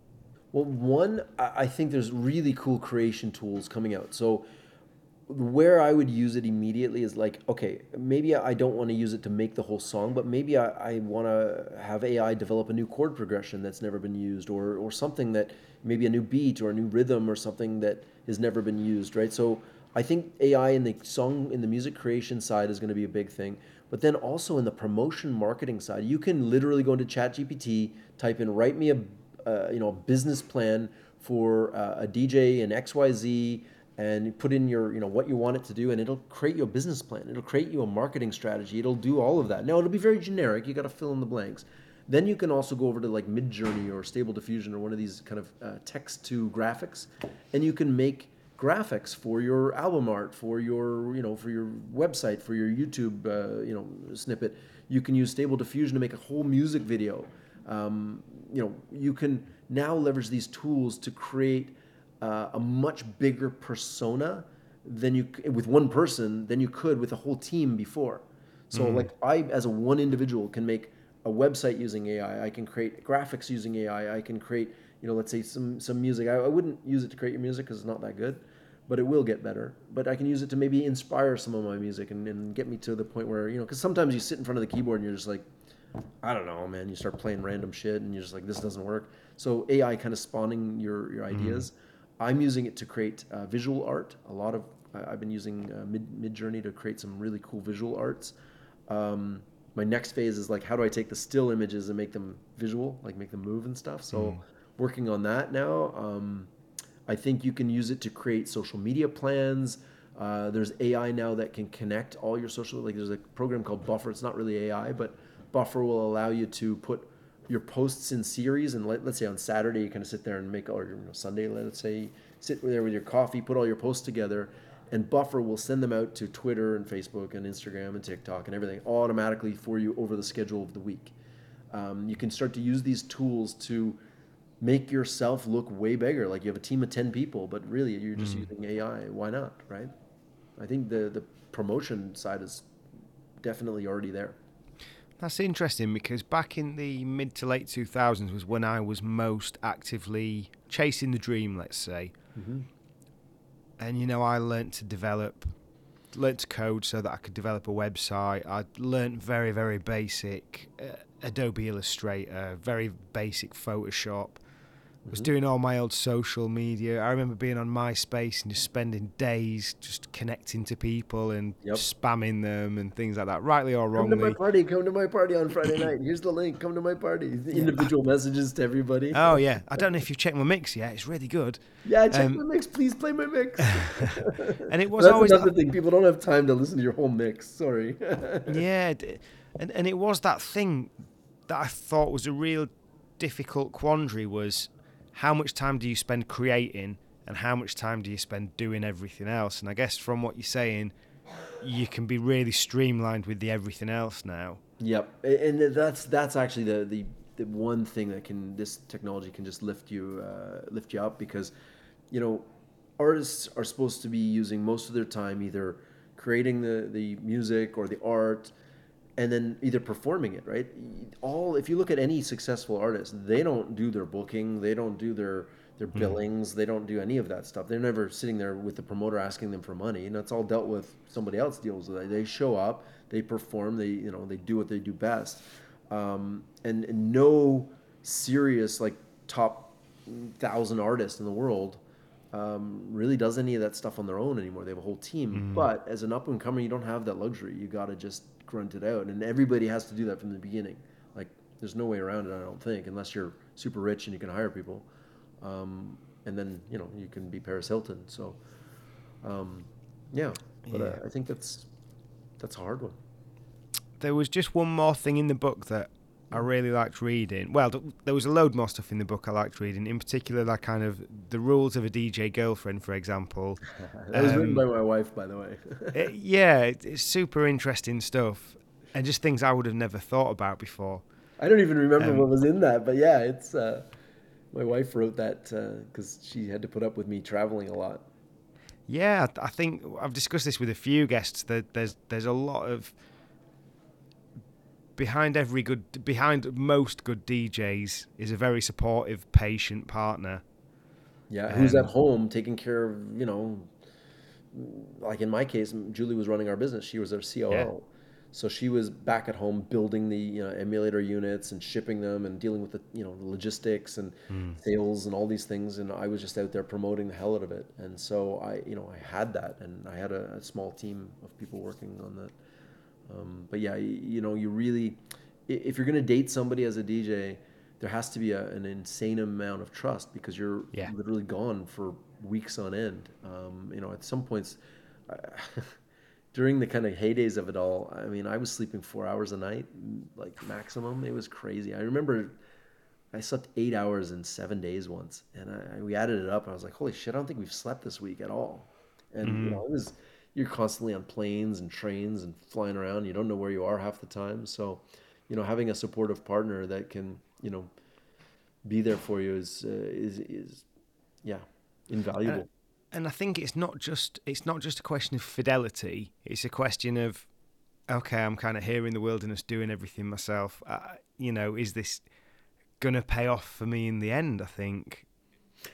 Well, one, I think there's really cool creation tools coming out. So where I would use it immediately is like, okay, maybe I don't want to use it to make the whole song, but maybe I, I want to have AI develop a new chord progression that's never been used, or or something that maybe a new beat or a new rhythm or something that has never been used, right? So I think AI in the song in the music creation side is going to be a big thing, but then also in the promotion marketing side, you can literally go into ChatGPT, type in "write me a uh, you know a business plan for uh, a DJ in X Y Z, and put in your you know what you want it to do and it'll create you a business plan. It'll create you a marketing strategy. It'll do all of that. Now it'll be very generic. You got to fill in the blanks. Then you can also go over to like midjourney or stable diffusion or one of these kind of uh, text to graphics and you can make graphics for your album art for your you know for your website for your youtube uh, you know snippet you can use stable diffusion to make a whole music video um, you know you can now leverage these tools to create uh, a much bigger persona than you with one person than you could with a whole team before. So mm-hmm. like I as a one individual can make a website using AI. I can create graphics using AI. I can create you know let's say some some music. I, I wouldn't use it to create your music because it's not that good, but it will get better. But I can use it to maybe inspire some of my music and, and get me to the point where you know because sometimes you sit in front of the keyboard and you're just like I don't know, man. You start playing random shit and you're just like, this doesn't work. So AI kind of spawning your your mm-hmm. ideas. Mm-hmm I'm using it to create uh, visual art. A lot of I've been using uh, Mid Midjourney to create some really cool visual arts. Um, my next phase is like how do I take the still images and make them visual, like make them move and stuff. So mm. working on that now. Um, I think you can use it to create social media plans. Uh, there's AI now that can connect all your social. Like there's a program called Buffer. It's not really AI, but Buffer will allow you to put your posts in series. And let, us say on Saturday you kind of sit there and make, or you know, Sunday, let's say, sit there with your coffee, put all your posts together, and Buffer will send them out to Twitter and Facebook and Instagram and TikTok and everything automatically for you over the schedule of the week. Um, you can start to use these tools to make yourself look way bigger. Like you have a team of 10 people, but really you're just mm. using AI. Why not? Right. I think the, the promotion side is definitely already there. That's interesting because back in the mid to late 2000s was when I was most actively chasing the dream, let's say. Mm-hmm. And, you know, I learned to develop, learned to code so that I could develop a website. I learned very, very basic uh, Adobe Illustrator, very basic Photoshop was mm-hmm. doing all my old social media. I remember being on MySpace and just spending days just connecting to people and yep. spamming them and things like that, rightly or wrongly. Come to my party. Come to my party on Friday night. Here's the link. Come to my party. Individual messages to everybody. Oh yeah. I don't know if you've checked my mix yet. It's really good. Yeah, check um, my mix. Please play my mix. and it was That's always another thing. People don't have time to listen to your whole mix. Sorry. yeah, and and it was that thing that I thought was a real difficult quandary was how much time do you spend creating and how much time do you spend doing everything else? And I guess from what you're saying, you can be really streamlined with the everything else now. Yep, and that's that's actually the the, the one thing that can this technology can just lift you uh, lift you up because, you know, artists are supposed to be using most of their time either creating the the music or the art and then either performing it right all if you look at any successful artist they don't do their booking they don't do their their mm billings they don't do any of that stuff they're never sitting there with the promoter asking them for money and that's all dealt with somebody else deals with it they show up they perform they you know they do what they do best um, and, and no serious like top thousand artist in the world um, really does any of that stuff on their own anymore. They have a whole team. mm But as an up and comer, you don't have that luxury. You got to just grunt it out, and everybody has to do that from the beginning. Like there's no way around it, I don't think, unless you're super rich and you can hire people, um, and then you know you can be Paris Hilton. So, um, yeah, but uh, yeah. I think that's that's a hard one. There was just one more thing in the book that I really liked reading. Well, there was a load more stuff in the book I liked reading. In particular, that kind of the rules of a DJ girlfriend, for example. that was um, written by my wife, by the way. it, yeah, it, it's super interesting stuff, and just things I would have never thought about before. I don't even remember um, what was in that, but yeah, it's uh, my wife wrote that because uh, she had to put up with me traveling a lot. Yeah, I think I've discussed this with a few guests. That there's there's a lot of behind every good behind most good DJs is a very supportive, patient partner. Yeah, um, who's at home taking care of you know, like in my case, Julie was running our business. She was our COO. Yeah. So she was back at home building the you know, emulator units and shipping them and dealing with the you know the logistics and mm. sales and all these things. And I was just out there promoting the hell out of it. And so I you know I had that and I had a, a small team of people working on that. Um, but yeah, you, you, know, you really, if you're gonna date somebody as a DJ, there has to be a, an insane amount of trust because you're yeah. literally gone for weeks on end. Um, you know, at some points, during the kind of heydays of it all, I mean, I was sleeping four hours a night, like maximum. It was crazy. I remember I slept eight hours in seven days once, and I, we added it up. And I was like, "Holy shit! I don't think we've slept this week at all." And mm-hmm. you know, it was you're constantly on planes and trains and flying around. You don't know where you are half the time. So, you know, having a supportive partner that can, you know, be there for you is uh, is is yeah, invaluable. Uh, and I think it's not just it's not just a question of fidelity. It's a question of okay, I'm kind of here in the wilderness doing everything myself. Uh, you know, is this going to pay off for me in the end? I think.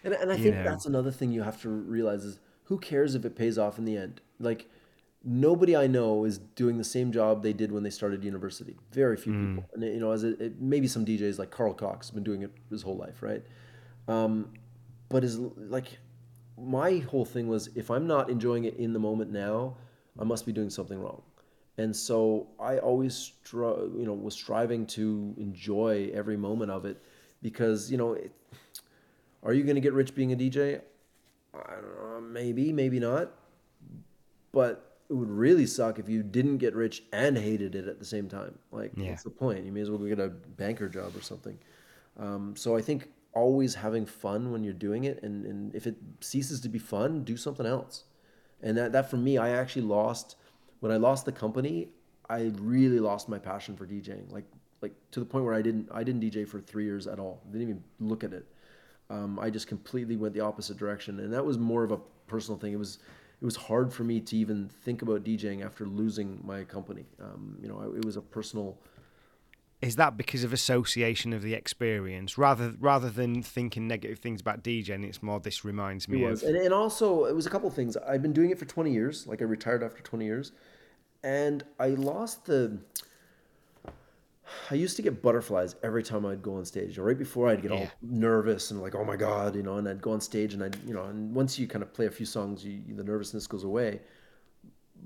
And, and I think know. that's another thing you have to realize is who cares if it pays off in the end? Like nobody I know is doing the same job they did when they started university. Very few mm. people. And you know, as it, it, maybe some DJs like Carl Cox has been doing it his whole life, right? Um, but is like my whole thing was if I'm not enjoying it in the moment now, I must be doing something wrong. And so I always, stri- you know, was striving to enjoy every moment of it, because you know, it, are you going to get rich being a DJ? I don't know, maybe, maybe not. But it would really suck if you didn't get rich and hated it at the same time. Like, Yeah. what's the point? You may as well go get a banker job or something. Um, so I think always having fun when you're doing it, and, and if it ceases to be fun, do something else. And that, that for me, I actually lost when I lost the company. I really lost my passion for DJing, like like to the point where I didn't I didn't DJ for three years at all. Didn't even look at it. Um, I just completely went the opposite direction, and that was more of a personal thing. It was it was hard for me to even think about DJing after losing my company. Um, you know, it was a personal. Is that because of association of the experience, rather rather than thinking negative things about DJing? It's more this reminds me It was, of. and, and also it was a couple of things. I've been doing it for twenty years. Like I retired after twenty years, and I lost the. I used to get butterflies every time I'd go on stage. Right before I'd get all nervous and like, oh my god, you know, and I'd go on stage and I'd, you know, and once you kind of play a few songs, you, the nervousness goes away.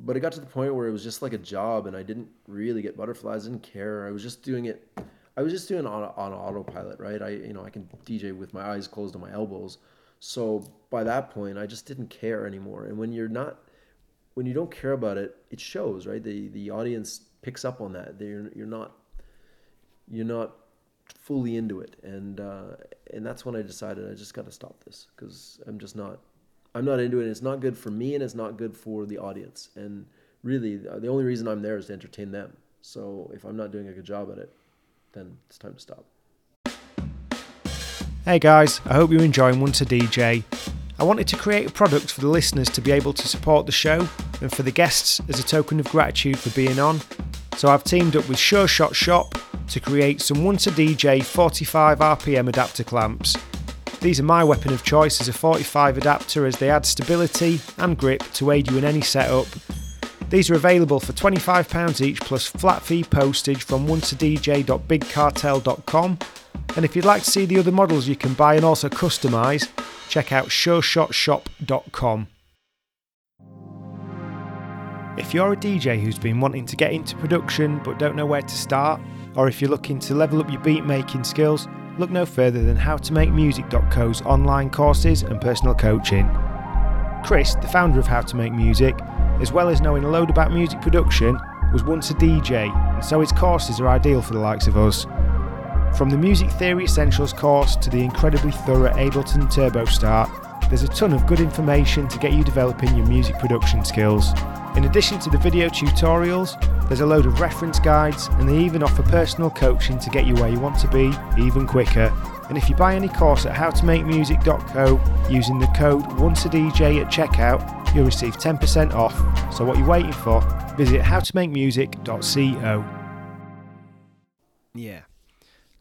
But it got to the point where it was just like a job, and I didn't really get butterflies. I Didn't care. I was just doing it. I was just doing it on on autopilot, right? I you know I can DJ with my eyes closed on my elbows. So by that point, I just didn't care anymore. And when you're not, when you don't care about it, it shows, right? The the audience picks up on that. They're you're not you're not fully into it, and uh, and that's when I decided I just got to stop this because I'm just not I'm not into it. It's not good for me, and it's not good for the audience. And really, uh, the only reason I'm there is to entertain them. So if I'm not doing a good job at it, then it's time to stop. Hey guys, I hope you're enjoying to DJ. I wanted to create a product for the listeners to be able to support the show and for the guests as a token of gratitude for being on. So I've teamed up with Sure Shot Shop to create some Once A DJ 45 RPM adapter clamps. These are my weapon of choice as a 45 adapter as they add stability and grip to aid you in any setup. These are available for £25 each plus flat fee postage from onceadj.bigcartel.com. And if you'd like to see the other models you can buy and also customise, check out sureshotshop.com. If you're a DJ who's been wanting to get into production but don't know where to start, or if you're looking to level up your beat making skills, look no further than howtomakemusic.co's online courses and personal coaching. Chris, the founder of How to Make Music, as well as knowing a load about music production, was once a DJ, and so his courses are ideal for the likes of us. From the Music Theory Essentials course to the incredibly thorough Ableton Turbo Start, there's a ton of good information to get you developing your music production skills. In addition to the video tutorials, there's a load of reference guides, and they even offer personal coaching to get you where you want to be even quicker. And if you buy any course at howtomakemusic.co using the code ONCEADJ at checkout, you'll receive 10% off. So what are you waiting for? Visit howtomakemusic.co. Yeah.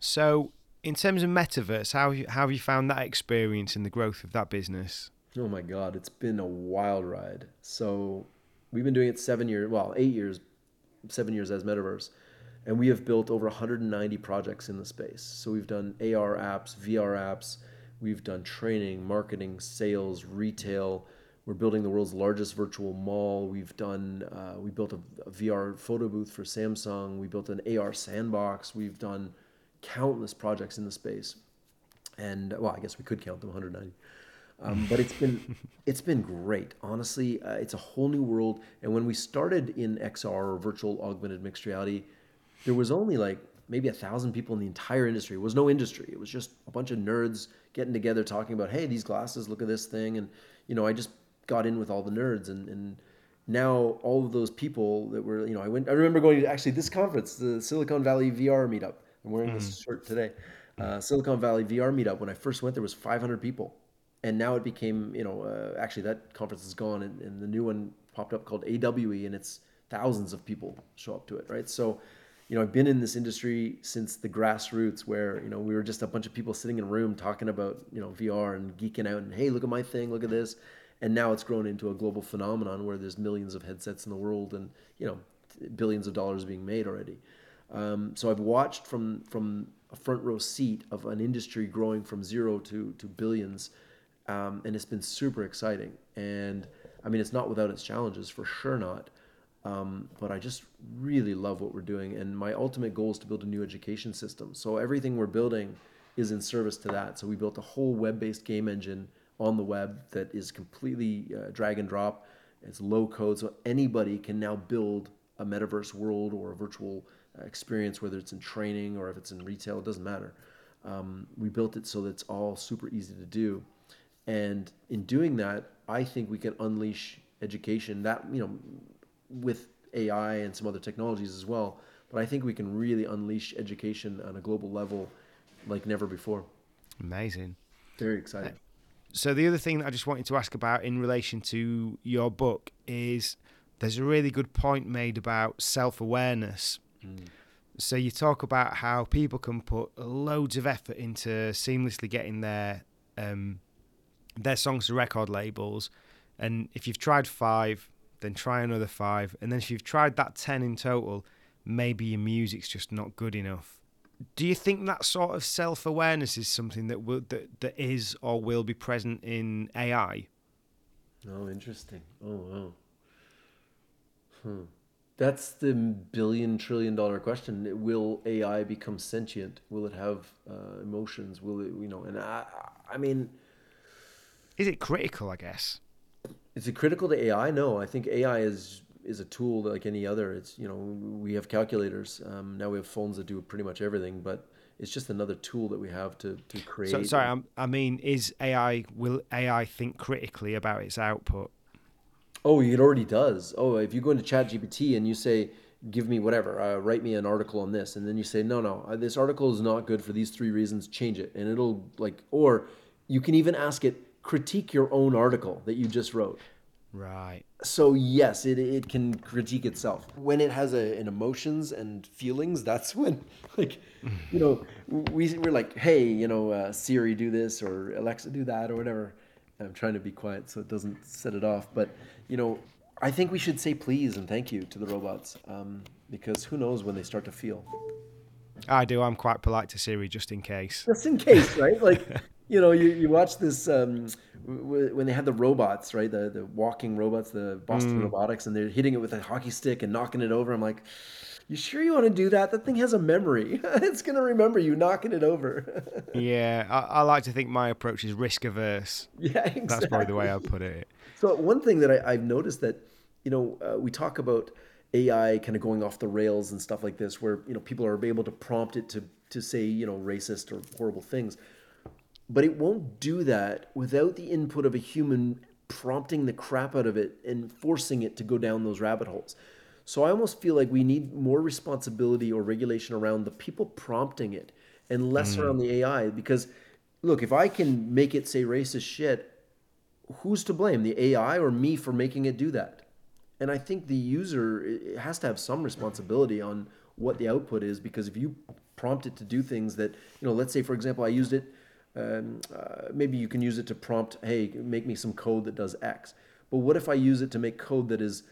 So, in terms of MetaVRse, how have you, how have you found that experience and the growth of that business? Oh my God, it's been a wild ride. So we've been doing it seven years, well, eight years, seven years as MetaVRse. And we have built over 190 projects in the space. So we've done AR apps, VR apps, we've done training, marketing, sales, retail. We're building the world's largest virtual mall. We've done, uh, we built a, a VR photo booth for Samsung. We built an AR sandbox. We've done countless projects in the space. And well, I guess we could count them 190. Um, but it's been it's been great. Honestly, uh, it's a whole new world. And when we started in XR or virtual augmented mixed reality, there was only like maybe a thousand people in the entire industry. It was no industry. It was just a bunch of nerds getting together talking about, hey, these glasses, look at this thing. And you know, I just got in with all the nerds and and now all of those people that were, you know, I went. I remember going to actually this conference, the Silicon Valley VR meetup. I'm wearing this shirt today. Uh, Silicon Valley VR meetup. When I first went, there was 500 people, and now it became, you know, uh, actually that conference is gone, and, and the new one popped up called AWE, and it's thousands of people show up to it, right? So, you know, I've been in this industry since the grassroots, where you know we were just a bunch of people sitting in a room talking about you know VR and geeking out, and hey, look at my thing, look at this, and now it's grown into a global phenomenon where there's millions of headsets in the world, and you know, billions of dollars being made already. Um, so I've watched from from a front row seat of an industry growing from zero to to billions, um, and it's been super exciting. And I mean, it's not without its challenges, for sure not. Um, but I just really love what we're doing, and my ultimate goal is to build a new education system. So everything we're building is in service to that. So we built a whole web-based game engine on the web that is completely uh, drag and drop. It's low code, so anybody can now build a metaverse world or a virtual uh, experience, whether it's in training or if it's in retail, it doesn't matter. Um, we built it so that it's all super easy to do. And in doing that, I think we can unleash education that, you know, with AI and some other technologies as well. But I think we can really unleash education on a global level like never before. Amazing. Very exciting. So the other thing that I just wanted to ask about in relation to your book is there's a really good point made about self-awareness. Mm. So you talk about how people can put loads of effort into seamlessly getting their um, their songs to record labels, and if you've tried five, then try another five, and then if you've tried that ten in total, maybe your music's just not good enough do you think that sort of self awareness is something that will that, that is or will be present in AI? Oh, interesting. Oh, wow. Hmm. That's the billion trillion dollar question. Will AI become sentient? Will it have uh, emotions? Will it, you know? And I, I mean, is it critical? I guess. Is it critical to AI? No, I think AI is is a tool like any other. It's you know we have calculators um, now. We have phones that do pretty much everything, but it's just another tool that we have to to create. So, sorry, I'm, i mean, is AI will AI think critically about its output? Oh, it already does. Oh, if you go into ChatGPT and you say, "Give me whatever, uh, write me an article on this," and then you say, "No, no, uh, this article is not good for these three reasons. Change it," and it'll like, or you can even ask it critique your own article that you just wrote. Right. So yes, it, it can critique itself. When it has a, an emotions and feelings, that's when, like, you know, we we're like, hey, you know, uh, Siri, do this or Alexa, do that or whatever. I'm trying to be quiet so it doesn't set it off. But you know, I think we should say please and thank you to the robots um, because who knows when they start to feel. I do. I'm quite polite to Siri just in case. Just in case, right? Like, you know, you, you watch this. Um, when they had the robots, right? The the walking robots, the Boston mm. Robotics, and they're hitting it with a hockey stick and knocking it over. I'm like, you sure you want to do that? That thing has a memory. it's gonna remember you knocking it over. yeah, I, I, like to think my approach is risk averse. Yeah, exactly. That's probably the way I put it. So one thing that I, have noticed that you know uh, we talk about AI kind of going off the rails and stuff like this, where you know people are able to prompt it to to say you know racist or horrible things but it won't do that without the input of a human prompting the crap out of it and forcing it to go down those rabbit holes. So I almost feel like we need more responsibility or regulation around the people prompting it and less mm. around the AI because look, if I can make it say racist shit, who's to blame? The AI or me for making it do that? And I think the user has to have some responsibility on what the output is because if you prompt it to do things that, you know, let's say for example I used it um, uh, maybe you can use it to prompt, hey, make me some code that does X. But what if I use it to make code that is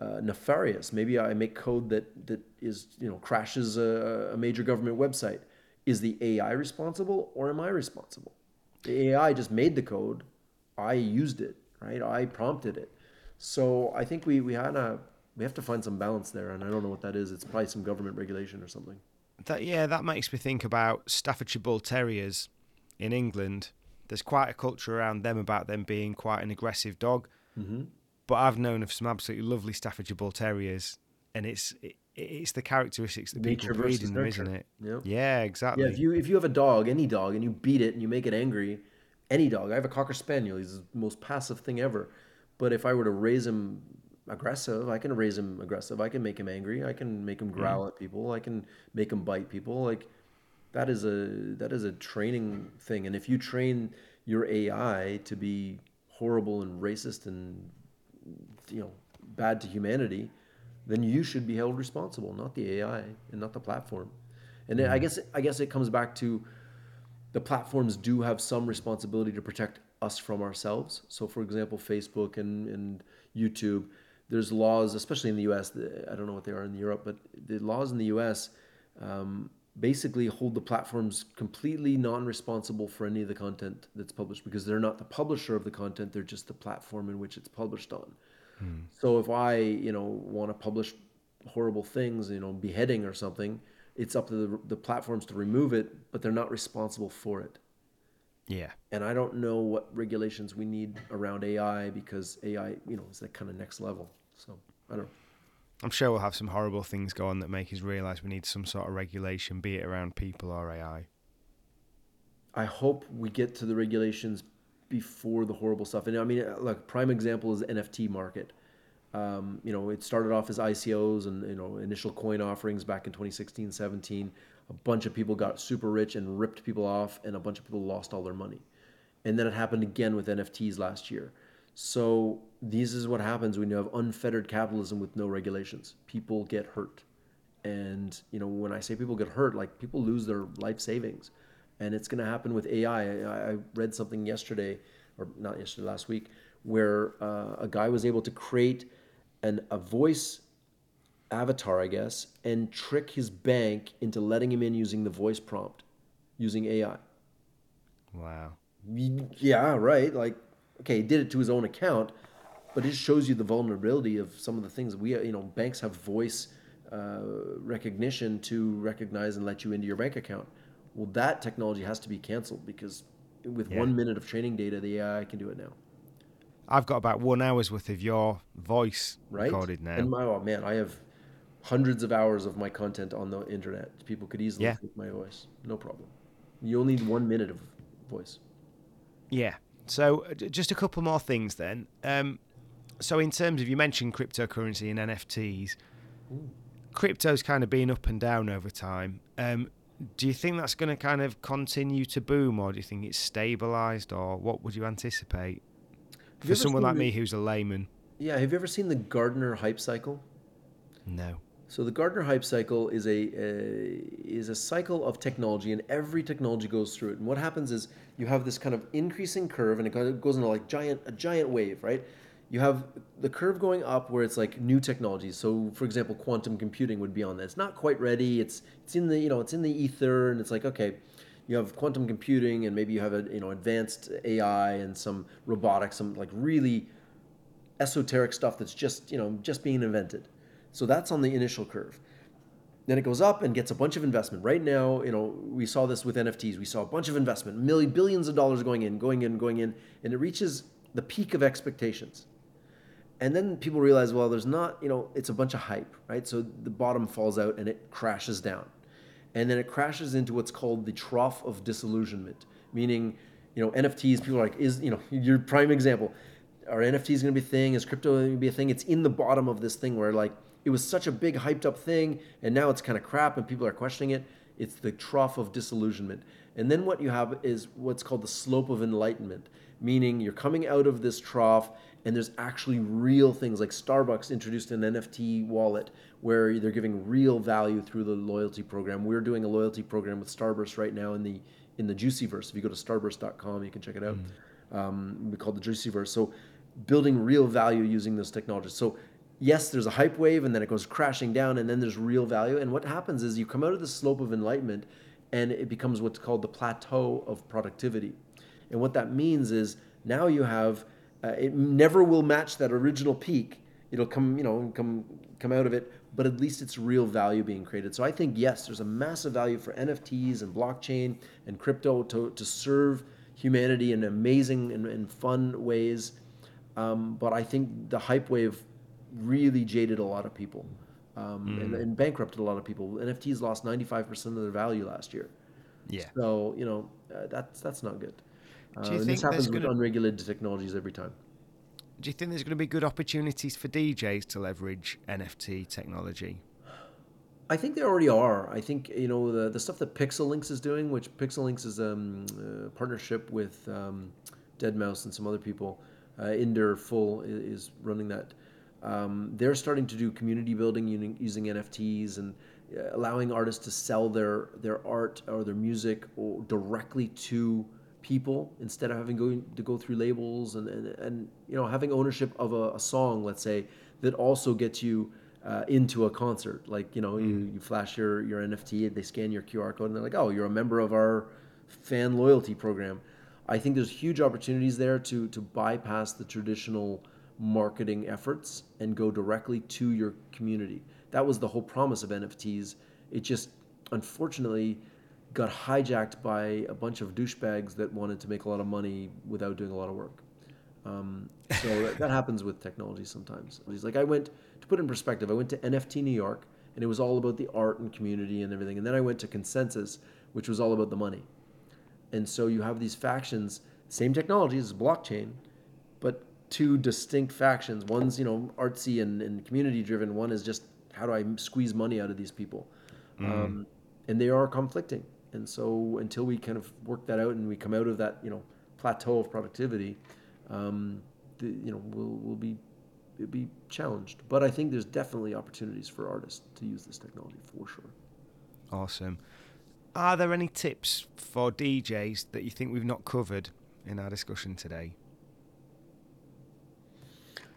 uh, nefarious? Maybe I make code that that is you know crashes a, a, major government website. Is the AI responsible or am I responsible? The AI just made the code. I used it, right? I prompted it. So I think we we had a we have to find some balance there, and I don't know what that is. It's probably some government regulation or something. That yeah, that makes me think about Staffordshire Bull Terriers in England, there's quite a culture around them about them being quite an aggressive dog. Mm-hmm. But I've known of some absolutely lovely Staffordshire Bull Terriers, and it's it, it's the characteristics that Nature people breed in them, isn't it? Yep. Yeah, exactly. Yeah, if you if you have a dog, any dog, and you beat it and you make it angry, any dog. I have a cocker spaniel. He's the most passive thing ever. But if I were to raise him aggressive, I can raise him aggressive. I can make him angry. I can make him growl mm. at people. I can make him bite people. Like that is a that is a training thing and if you train your ai to be horrible and racist and you know bad to humanity then you should be held responsible not the ai and not the platform and i mm-hmm. guess i guess it comes back to the platforms do have some responsibility to protect us from ourselves so for example facebook and, and youtube there's laws especially in the us i don't know what they are in europe but the laws in the us um, basically hold the platforms completely non-responsible for any of the content that's published because they're not the publisher of the content they're just the platform in which it's published on hmm. so if i you know want to publish horrible things you know beheading or something it's up to the, the platforms to remove it but they're not responsible for it Yeah. And I don't know what regulations we need around AI because AI, you know, is that kind of next level. So I don't know. I'm sure we'll have some horrible things go on that make us realise we need some sort of regulation, be it around people or AI. I hope we get to the regulations before the horrible stuff. And I mean, uh, look, prime example is NFT market. Um, you know, it started off as ICOs and you know initial coin offerings back in 2016, 17. A bunch of people got super rich and ripped people off, and a bunch of people lost all their money. And then it happened again with NFTs last year. So this is what happens when you have unfettered capitalism with no regulations. People get hurt. And you know, when I say people get hurt, like people lose their life savings. And it's going to happen with AI. I, I read something yesterday, or not yesterday, last week, where uh, a guy was able to create an, a voice avatar, I guess, and trick his bank into letting him in using the voice prompt, using AI. Wow. Yeah, right. Like, okay, he did it to his own account, but it shows you the vulnerability of some of the things we, you know, banks have voice uh, recognition to recognize and let you into your bank account. Well, that technology has to be canceled because with Yeah. one minute of training data, the AI can do it now, I've got about one hour's worth of your voice right? recorded now. And my, oh man, I have hundreds of hours of my content on the internet. People could easily Yeah. take my voice, no problem. You only need one minute of voice. Yeah. So uh, just a couple more things then. Um, so in terms of you mentioned cryptocurrency and NFTs, crypto's kind of been up and down over time. Um, do you think that's going to kind of continue to boom, or do you think it's stabilized, or what would you anticipate Have for ever someone like the- me who's a layman? Yeah, have you ever seen the Gartner hype cycle? No. So the Gartner hype cycle is a uh, is a cycle of technology, and every technology goes through it. And what happens is you have this kind of increasing curve, and it goes into like giant a giant wave, right? You have the curve going up where it's like new technologies. So, for example, quantum computing would be on that. It's not quite ready. It's it's in the you know it's in the ether, and it's like okay, you have quantum computing, and maybe you have a you know advanced AI and some robotics, some like really esoteric stuff that's just you know just being invented. So that's on the initial curve. Then it goes up and gets a bunch of investment. Right now, you know, we saw this with NFTs. We saw a bunch of investment, million billions of dollars going in, going in, going in, and it reaches the peak of expectations. And then people realize, well, there's not, you know, it's a bunch of hype, right? So the bottom falls out and it crashes down. And then it crashes into what's called the trough of disillusionment, meaning, you know, NFTs, people are like, is, you know, your prime example, are NFTs going to be a thing? Is crypto going to be a thing? It's in the bottom of this thing where like it was such a big hyped up thing and now it's kind of crap and people are questioning it. It's the trough of disillusionment. And then what you have is what's called the slope of enlightenment, meaning you're coming out of this trough and there's actually real things like Starbucks introduced an NFT wallet where they're giving real value through the loyalty program. We're doing a loyalty program with Starburst right now in the in the Juicyverse. If you go to starburst.com, you can check it out. Um, we call it the Juicyverse. So building real value using this technology So yes, there's a hype wave and then it goes crashing down and then there's real value. And what happens is you come out of the slope of enlightenment and it becomes what's called the plateau of productivity. And what that means is now you have uh, it never will match that original peak. It'll come, you know, come come out of it, but at least it's real value being created. So I think yes, there's a massive value for NFTs and blockchain and crypto to, to serve humanity in amazing and, and fun ways. Um, but I think the hype wave really jaded a lot of people um, and, and bankrupted a lot of people. NFTs lost 95% of their value last year. Yeah. So you know uh, that's that's not good. Uh, Do you and think this happens with gonna- unregulated technologies every time. Do you think there's going to be good opportunities for DJs to leverage NFT technology? I think there already are. I think you know the the stuff that PixelLynx is doing, which PixelLynx is um, a partnership with um, Deadmau5 and some other people. Uh, Inder Phull i- is running that. Um, they're starting to do community building using, NFTs and uh, allowing artists to sell their their art or their music or directly to people instead of having go, to go through labels and, and, and you know having ownership of a, a song, let's say, that also gets you uh, into a concert. Like you know, you, you flash your your NFT, they scan your QR code, and they're like, oh, you're a member of our fan loyalty program. I think there's huge opportunities there to to bypass the traditional marketing efforts and go directly to your community. That was the whole promise of NFTs. It just unfortunately got hijacked by a bunch of douchebags that wanted to make a lot of money without doing a lot of work. Um, so that, that happens with technology sometimes. He's like, I went to put it in perspective. I went to NFT New York, and it was all about the art and community and everything. And then I went to Consensus, which was all about the money. And so you have these factions, same technology as blockchain, but two distinct factions. One's you know artsy and, and community driven. One is just how do I squeeze money out of these people, um, and they are conflicting. And so until we kind of work that out and we come out of that you know plateau of productivity, um, the, you know we'll we'll be it'll be challenged. But I think there's definitely opportunities for artists to use this technology for sure. Awesome. Are there any tips for DJs that you think we've not covered in our discussion today?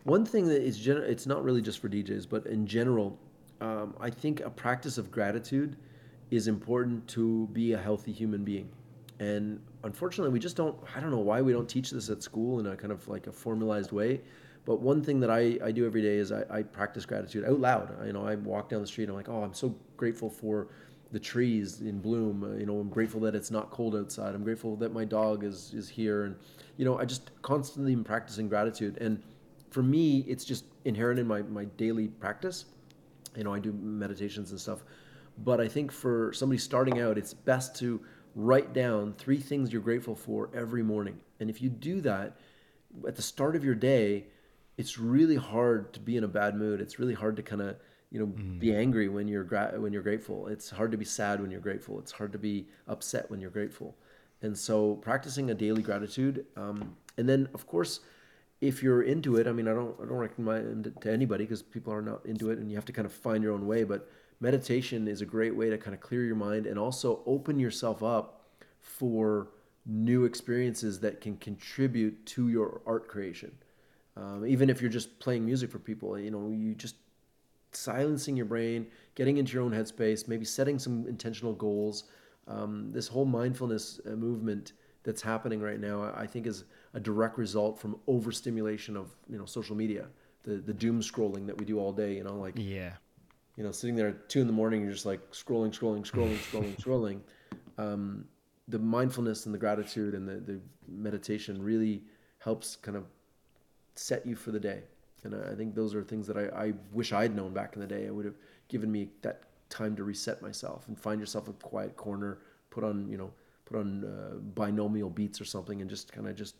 One thing that is gen- it's not really just for DJs, but in general, um, I think a practice of gratitude is important to be a healthy human being. And unfortunately, we just don't, I don't know why we don't teach this at school in a kind of like a formalized way. But one thing that I, I do every day is I, I practice gratitude out loud. I, you know, I walk down the street and I'm like, oh, I'm so grateful for the trees in bloom. Uh, you know, I'm grateful that it's not cold outside. I'm grateful that my dog is, is here. And, you know, I just constantly am practicing gratitude. And for me, it's just inherent in my, my daily practice. You know, I do meditations and stuff. But I think for somebody starting out, it's best to write down three things you're grateful for every morning. And if you do that at the start of your day, it's really hard to be in a bad mood. It's really hard to kind of you know be angry when you're gra- when you're grateful. It's hard to be sad when you're grateful. It's hard to be upset when you're grateful. And so practicing a daily gratitude, um, and then of course, if you're into it, I mean, I don't I don't recommend it to anybody because people are not into it, and you have to kind of find your own way. But meditation is a great way to kind of clear your mind and also open yourself up for new experiences that can contribute to your art creation. Um, even if you're just playing music for people, you know, you just silencing your brain, getting into your own headspace, maybe setting some intentional goals. Um, this whole mindfulness uh, movement that's happening right now, I think, is a direct result from overstimulation of you know social media, the the doom scrolling that we do all day. You know, like Yeah. you know, sitting there at two in the morning, you're just like scrolling, scrolling, scrolling, scrolling, scrolling. Um, the mindfulness and the gratitude and the, the meditation really helps kind of set you for the day. And I I think those are things that I, I wish I'd known back in the day. It would have given me that time to reset myself and find yourself a quiet corner, put on, you know, put on uh, binaural beats or something and just kind of just,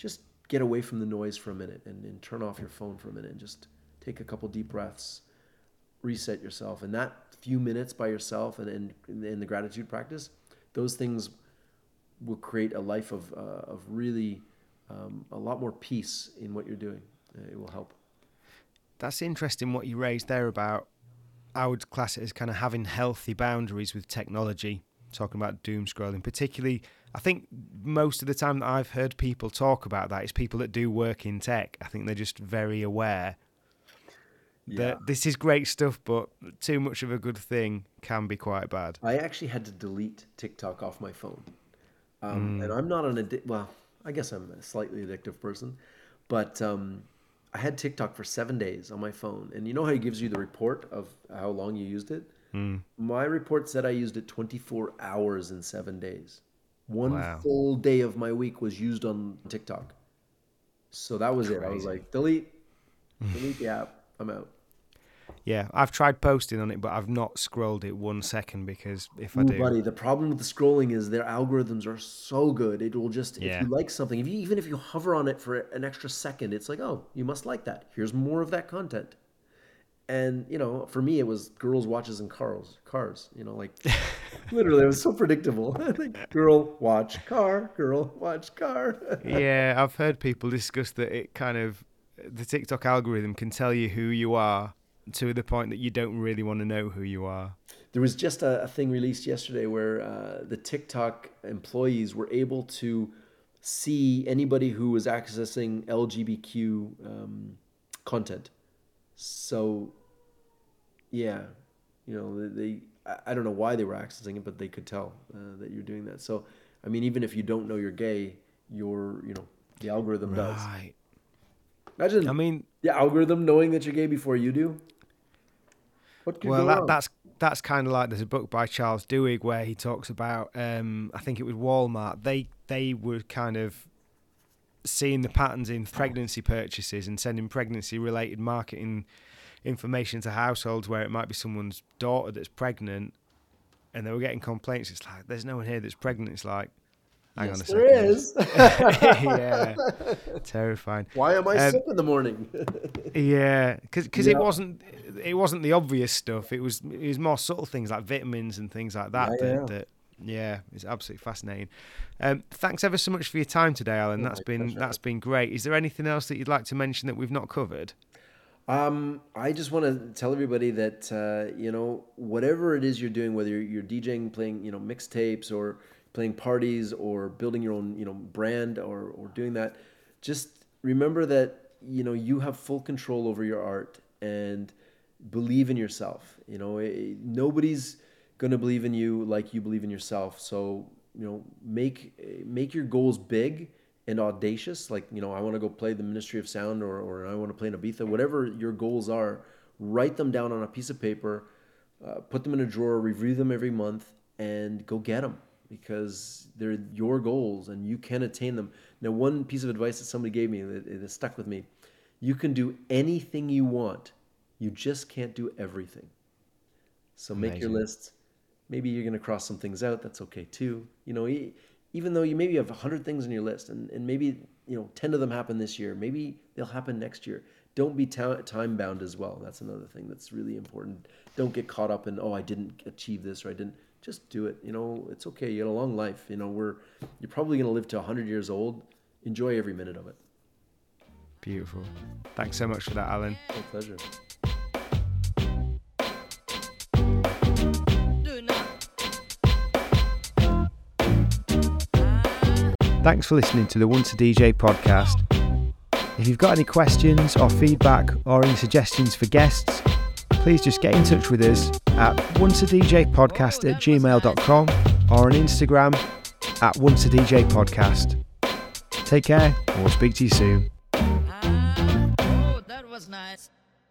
just get away from the noise for a minute and, and turn off your phone for a minute and just take a couple deep breaths reset yourself. And that few minutes by yourself and in, in the gratitude practice those things will create a life of, uh, of really um, a lot more peace in what you're doing. Uh, it will help. That's interesting what you raised there about I would class it as kind of having healthy boundaries with technology, talking about doom scrolling. Particularly, I think most of the time that I've heard people talk about that is people that do work in tech. I think they're just very aware that this is great stuff, but too much of a good thing can be quite bad. I actually had to delete TikTok off my phone. Um, And I'm not an addict. Well, I guess I'm a slightly addictive person, but um, I had TikTok for seven days on my phone. And you know how it gives you the report of how long you used it? Hmm. My report said I used it 24 hours in seven days. One Wow. full day of my week was used on TikTok. So that was it. I was like, delete, delete the app. I'm out. Yeah, I've tried posting on it, but I've not scrolled it one second because if I do, buddy, the problem with the scrolling is their algorithms are so good. It will just Yeah. if you like something, if you even if you hover on it for an extra second, it's like, oh, you must like that. Here's more of that content. And you know, for me, it was girls' watches and cars. Cars, you know, like literally, it was so predictable. like, girl watch car, girl watch car. yeah, I've heard people discuss that it kind of the TikTok algorithm can tell you who you are to the point that you don't really want to know who you are. There was just a, a thing released yesterday where uh, the TikTok employees were able to see anybody who was accessing LGBTQ um, content. So, yeah, you know, they, I- don't know why they were accessing it, but they could tell uh, that you're doing that. So, I mean, even if you don't know you're gay, you're, you know, the algorithm does. Imagine I mean, the algorithm knowing that you're gay before you do. What could well, that, that's that's kind of like there's a book by Charles Duhigg where he talks about um, I think it was Walmart. They they were kind of seeing the patterns in pregnancy purchases and sending pregnancy related marketing information to households where it might be someone's daughter that's pregnant and they were getting complaints. It's like there's no one here that's pregnant. It's like hang yes, on a there second. is. yeah, terrifying. Why am I Um, sick in the morning? Yeah, because Yeah. it wasn't it wasn't the obvious stuff. It was it was more subtle things like vitamins and things like that. Yeah, that, yeah. that yeah, it's absolutely fascinating. Um, thanks ever so much for your time today, Alan. Oh, That's my been pleasure. that's been great. Is there anything else that you'd like to mention that we've not covered? Um, I just want to tell everybody that uh, you know whatever it is you're doing, whether you're, DJing, playing you know mixtapes, or playing parties, or building your own you know brand, or or doing that, just remember that you know you have full control over your art and believe in yourself. You know eh, nobody's gonna believe in you like you believe in yourself. So you know make eh, make your goals big and audacious like you know i want to go play the ministry of sound or, or i want to play in ibiza whatever your goals are write them down on a piece of paper uh, put them in a drawer review them every month and go get them because they're your goals and you can attain them now one piece of advice that somebody gave me that, that stuck with me you can do anything you want you just can't do everything so make your Amazing. list. Maybe you're going to cross some things out. That's okay too. You know, even though you maybe have 100 things on your list and, and maybe, you know, 10 of them happen this year, maybe they'll happen next year. Don't be ta- time bound as well. That's another thing that's really important. Don't get caught up in, oh, I didn't achieve this or I didn't. Just do it. You know, it's okay. You got a long life. You know, we're, you're probably going to live to 100 years old. Enjoy every minute of it. Beautiful. Thanks so much for that, Alan. My pleasure. Thanks for listening to the Once a DJ podcast. If you've got any questions or feedback or any suggestions for guests, please just get in touch with us at onceadjpodcast at gmail.com or on Instagram at onceadjpodcast. Take care and we'll speak to you soon. Oh, that was nice.